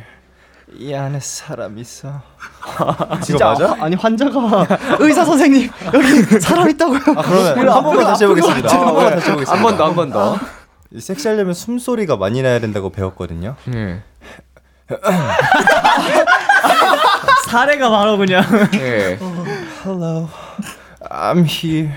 이 안에 사람 있어. 진짜 이거 맞아? 아, 아니 환자가 의사 선생님 여기 사람 있다고요. 아, 그러면 한 번만 다시 해보겠습니다. 한 번만 다시 해보겠습니다. 한 번 더, 한 번 더. 이 섹시하려면 숨소리가 많이 나야 된다고 배웠거든요. 예. 사례가 바로 그냥. 예. Hello, I'm here.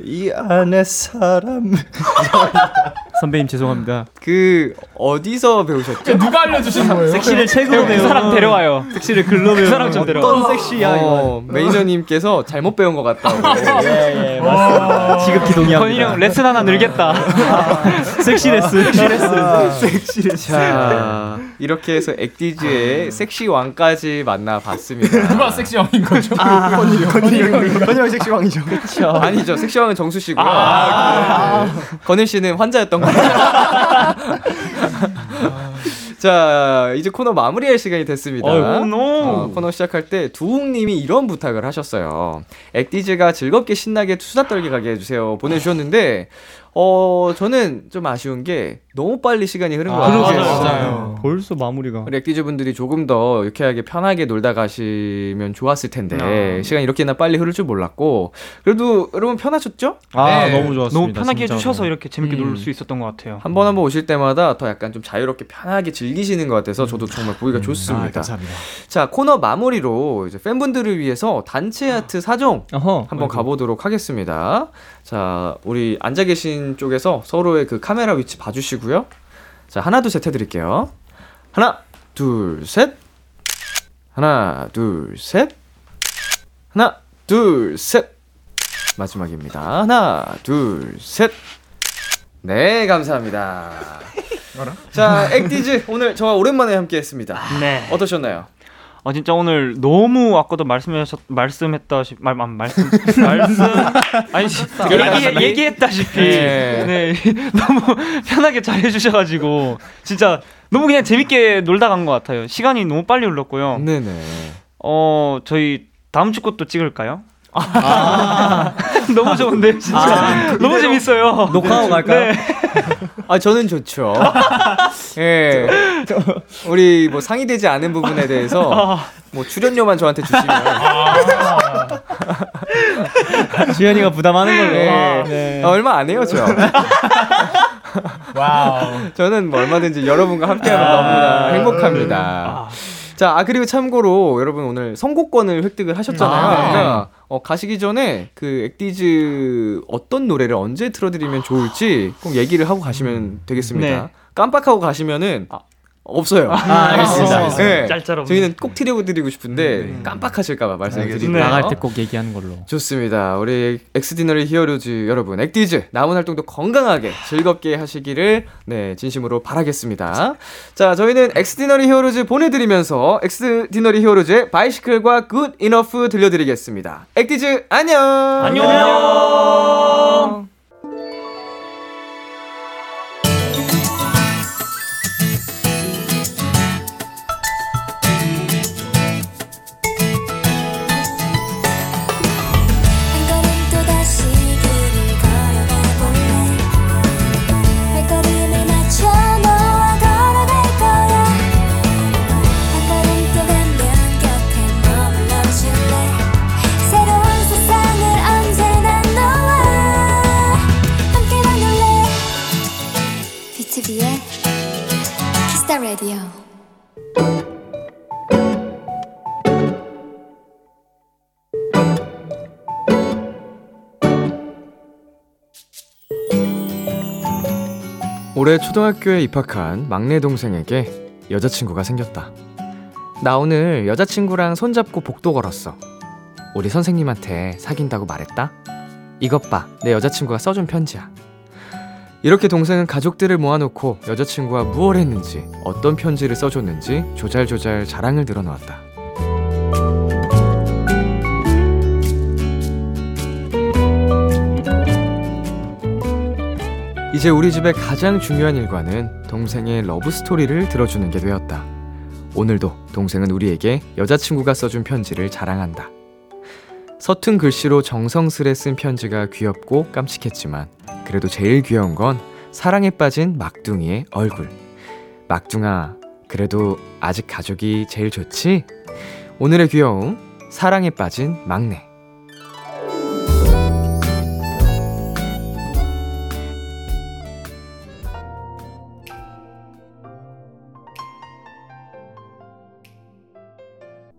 이 안에 사람. 선배님 죄송합니다. 그 어디서 배우셨죠? 누가 알려주신 거예요? 섹시를 책으로 배우는 그 사람 데려와요. 섹시를 글로 배우는 사람 좀 데려와. 어떤 섹시야. 어, 매니저님께서 잘못 배운 것 같다고. 예, 예, 맞습니다. 지극히 건일이 형. 레슨 하나 늘겠다. 섹시 레슨. 섹시 레슨. 섹시 자 이렇게 해서 액디즈의 섹시 왕까지 만나봤습니다. 누가 섹시 형인 거죠? 건이랑 섹시 왕이죠. 아니죠 섹시 왕은 정수 씨고요. 건일 씨는 환자였던 거예요. 자 이제 코너 마무리할 시간이 됐습니다. No. 어, 코너 시작할 때 두웅님이 이런 부탁을 하셨어요. 액디즈가 즐겁게 신나게 수다 떨기 가게 해주세요. 보내주셨는데 어, 저는 좀 아쉬운 게 너무 빨리 시간이 흐른 것 아, 같아요. 맞아요, 맞아요. 벌써 마무리가. 우리 액디즈 분들이 조금 더 유쾌하게 편하게 놀다 가시면 좋았을 텐데 아. 시간이 이렇게나 빨리 흐를 줄 몰랐고 그래도 여러분 편하셨죠? 아, 네. 너무 좋았습니다. 너무 편하게 진짜로. 해주셔서 이렇게 재밌게 음. 놀 수 있었던 것 같아요. 한 번 한번 오실 때마다 더 약간 좀 자유롭게 편하게 즐기시는 것 같아서 저도 정말 보기가 좋습니다. 아, 감사합니다. 자 코너 마무리로 이제 팬분들을 위해서 단체 아트 사종 어허. 한번 가보도록 하겠습니다. 자 우리 앉아 계신 쪽에서 서로의 그 카메라 위치 봐주시고요. 자 하나 둘 셋 해드릴게요. 하나 둘 셋. 하나 둘 셋. 하나 둘 셋. 마지막입니다. 하나 둘 셋. 네 감사합니다. 자 액디즈 오늘 저와 오랜만에 함께 했습니다. 네. 어떠셨나요? 어 진짜 오늘 너무 아까도 말씀하셨 말씀했다시 말, 말 말씀 말씀 아니 시- 얘기 얘기했다시피 네. 네 너무 편하게 잘 해주셔가지고 진짜 너무 그냥 재밌게 놀다 간 것 같아요 시간이 너무 빨리 흘렀고요 네네. 어 저희 다음 주 것도 찍을까요? 너무 좋은데 진짜 아, 너무 재밌어요 녹화하고 갈까요? 네. 아 저는 좋죠. 예. 우리 뭐 상의되지 않은 부분에 대해서 뭐 출연료만 저한테 주시면 지현이가 부담하는 걸로. 네. 네. 아, 얼마 안 해요 저. 와우. 저는 뭐 얼마든지 여러분과 함께하면 너무나 행복합니다. 자, 아 그리고 참고로 여러분 오늘 선곡권을 획득을 하셨잖아요. 아, 네. 그러니까 어, 가시기 전에 그 액디즈 어떤 노래를 언제 틀어드리면 좋을지 꼭 얘기를 하고 가시면 되겠습니다. 네. 깜빡하고 가시면은 없어요. 아, 알겠습니다. 알겠습니다. 네. 짤짤없네. 저희는 꼭 드리고 드리고 싶은데 깜빡하실까봐 말씀드리고요. 네. 나갈 때 꼭 얘기하는 걸로. 좋습니다. 우리 엑스디너리 히어로즈 여러분, 엑디즈 남은 활동도 건강하게 즐겁게 하시기를 네 진심으로 바라겠습니다. 자, 저희는 엑스디너리 히어로즈 보내드리면서 엑스디너리 히어로즈의 Bicycle과 Good Enough 들려드리겠습니다. 엑디즈 안녕. 안녕 한 키스타 라디오 올해 초등학교에 입학한 막내 동생에게 여자친구가 생겼다. 나 오늘 여자친구랑 손잡고 복도 걸었어. 우리 선생님한테 사귄다고 말했다. 이것 봐, 내 여자친구가 써준 편지야. 이렇게 동생은 가족들을 모아놓고 여자친구와 무얼 했는지, 어떤 편지를 써줬는지 조잘조잘 자랑을 늘어놓았다. 이제 우리 집의 가장 중요한 일과는 동생의 러브 스토리를 들어주는 게 되었다. 오늘도 동생은 우리에게 여자친구가 써준 편지를 자랑한다. 서툰 글씨로 정성스레 쓴 편지가 귀엽고 깜찍했지만 그래도 제일 귀여운 건 사랑에 빠진 막둥이의 얼굴. 막둥아, 그래도 아직 가족이 제일 좋지? 오늘의 귀여움, 사랑에 빠진 막내.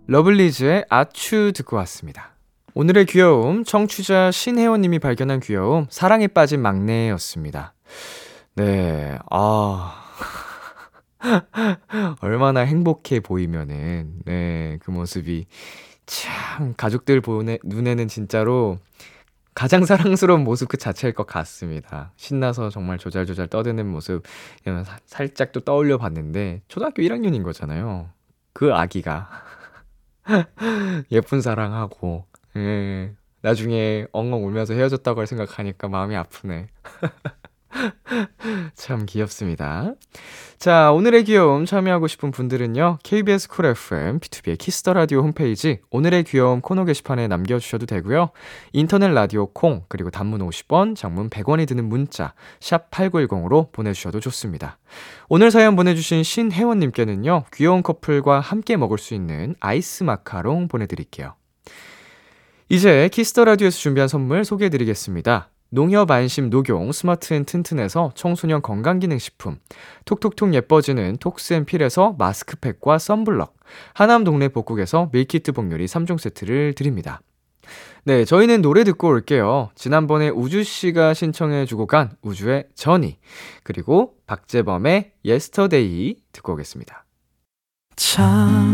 러블리즈의 아추 듣고 왔습니다. 오늘의 귀여움, 청취자 신혜원님이 발견한 귀여움, 사랑에 빠진 막내였습니다. 네, 아. 얼마나 행복해 보이면은, 네, 그 모습이 참, 가족들 보네, 눈에는 진짜로 가장 사랑스러운 모습 그 자체일 것 같습니다. 신나서 정말 조잘조잘 떠드는 모습, 살짝 또 떠올려 봤는데, 초등학교 1학년인 거잖아요. 그 아기가. 예쁜 사랑하고, 예. 나중에 엉엉 울면서 헤어졌다고 할 생각하니까 마음이 아프네. 참 귀엽습니다. 자, 오늘의 귀여움 참여하고 싶은 분들은요. KBS 쿨 FM, B2B의 키스터 라디오 홈페이지 오늘의 귀여움 코너 게시판에 남겨 주셔도 되고요. 인터넷 라디오 콩 그리고 단문 50원, 장문 100원이 드는 문자 샵 8910으로 보내 주셔도 좋습니다. 오늘 사연 보내 주신 신혜원 님께는요. 귀여운 커플과 함께 먹을 수 있는 아이스 마카롱 보내 드릴게요. 이제 Kiss the Radio에서 준비한 선물 소개해 드리겠습니다. 농협 안심 녹용 스마트 앤 튼튼에서 청소년 건강기능식품, 톡톡톡 예뻐지는 톡스앤필에서 마스크팩과 썬블럭, 하남 동네 복국에서 밀키트 복요리 3종 세트를 드립니다. 네, 저희는 노래 듣고 올게요. 지난번에 우주씨가 신청해주고 간 우주의 전이, 그리고 박재범의 Yesterday 듣고 오겠습니다. 참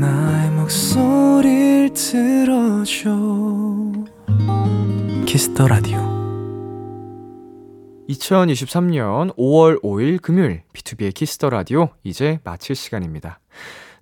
나의 목소리를 들어줘 Kiss the Radio 2023년 5월 5일 금요일 B2B의 키스터 라디오 이제 마칠 시간입니다.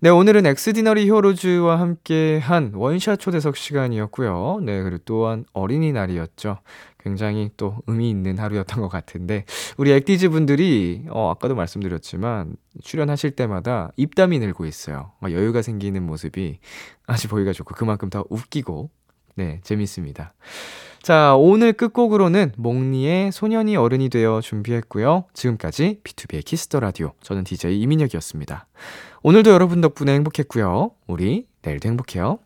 네, 오늘은 Xdinary Heroes와 함께 한 원샷 초대석 시간이었고요. 네, 그리고 또한 어린이날이었죠. 굉장히 또 의미 있는 하루였던 것 같은데 우리 엑디즈 분들이 어, 아까도 말씀드렸지만 출연하실 때마다 입담이 늘고 있어요. 어, 여유가 생기는 모습이 아주 보기가 좋고 그만큼 더 웃기고 네, 재밌습니다. 자, 오늘 끝곡으로는 몽니의 소년이 어른이 되어 준비했고요. 지금까지 B2B의 키스터 라디오. 저는 DJ 이민혁이었습니다. 오늘도 여러분 덕분에 행복했고요. 우리 내일도 행복해요.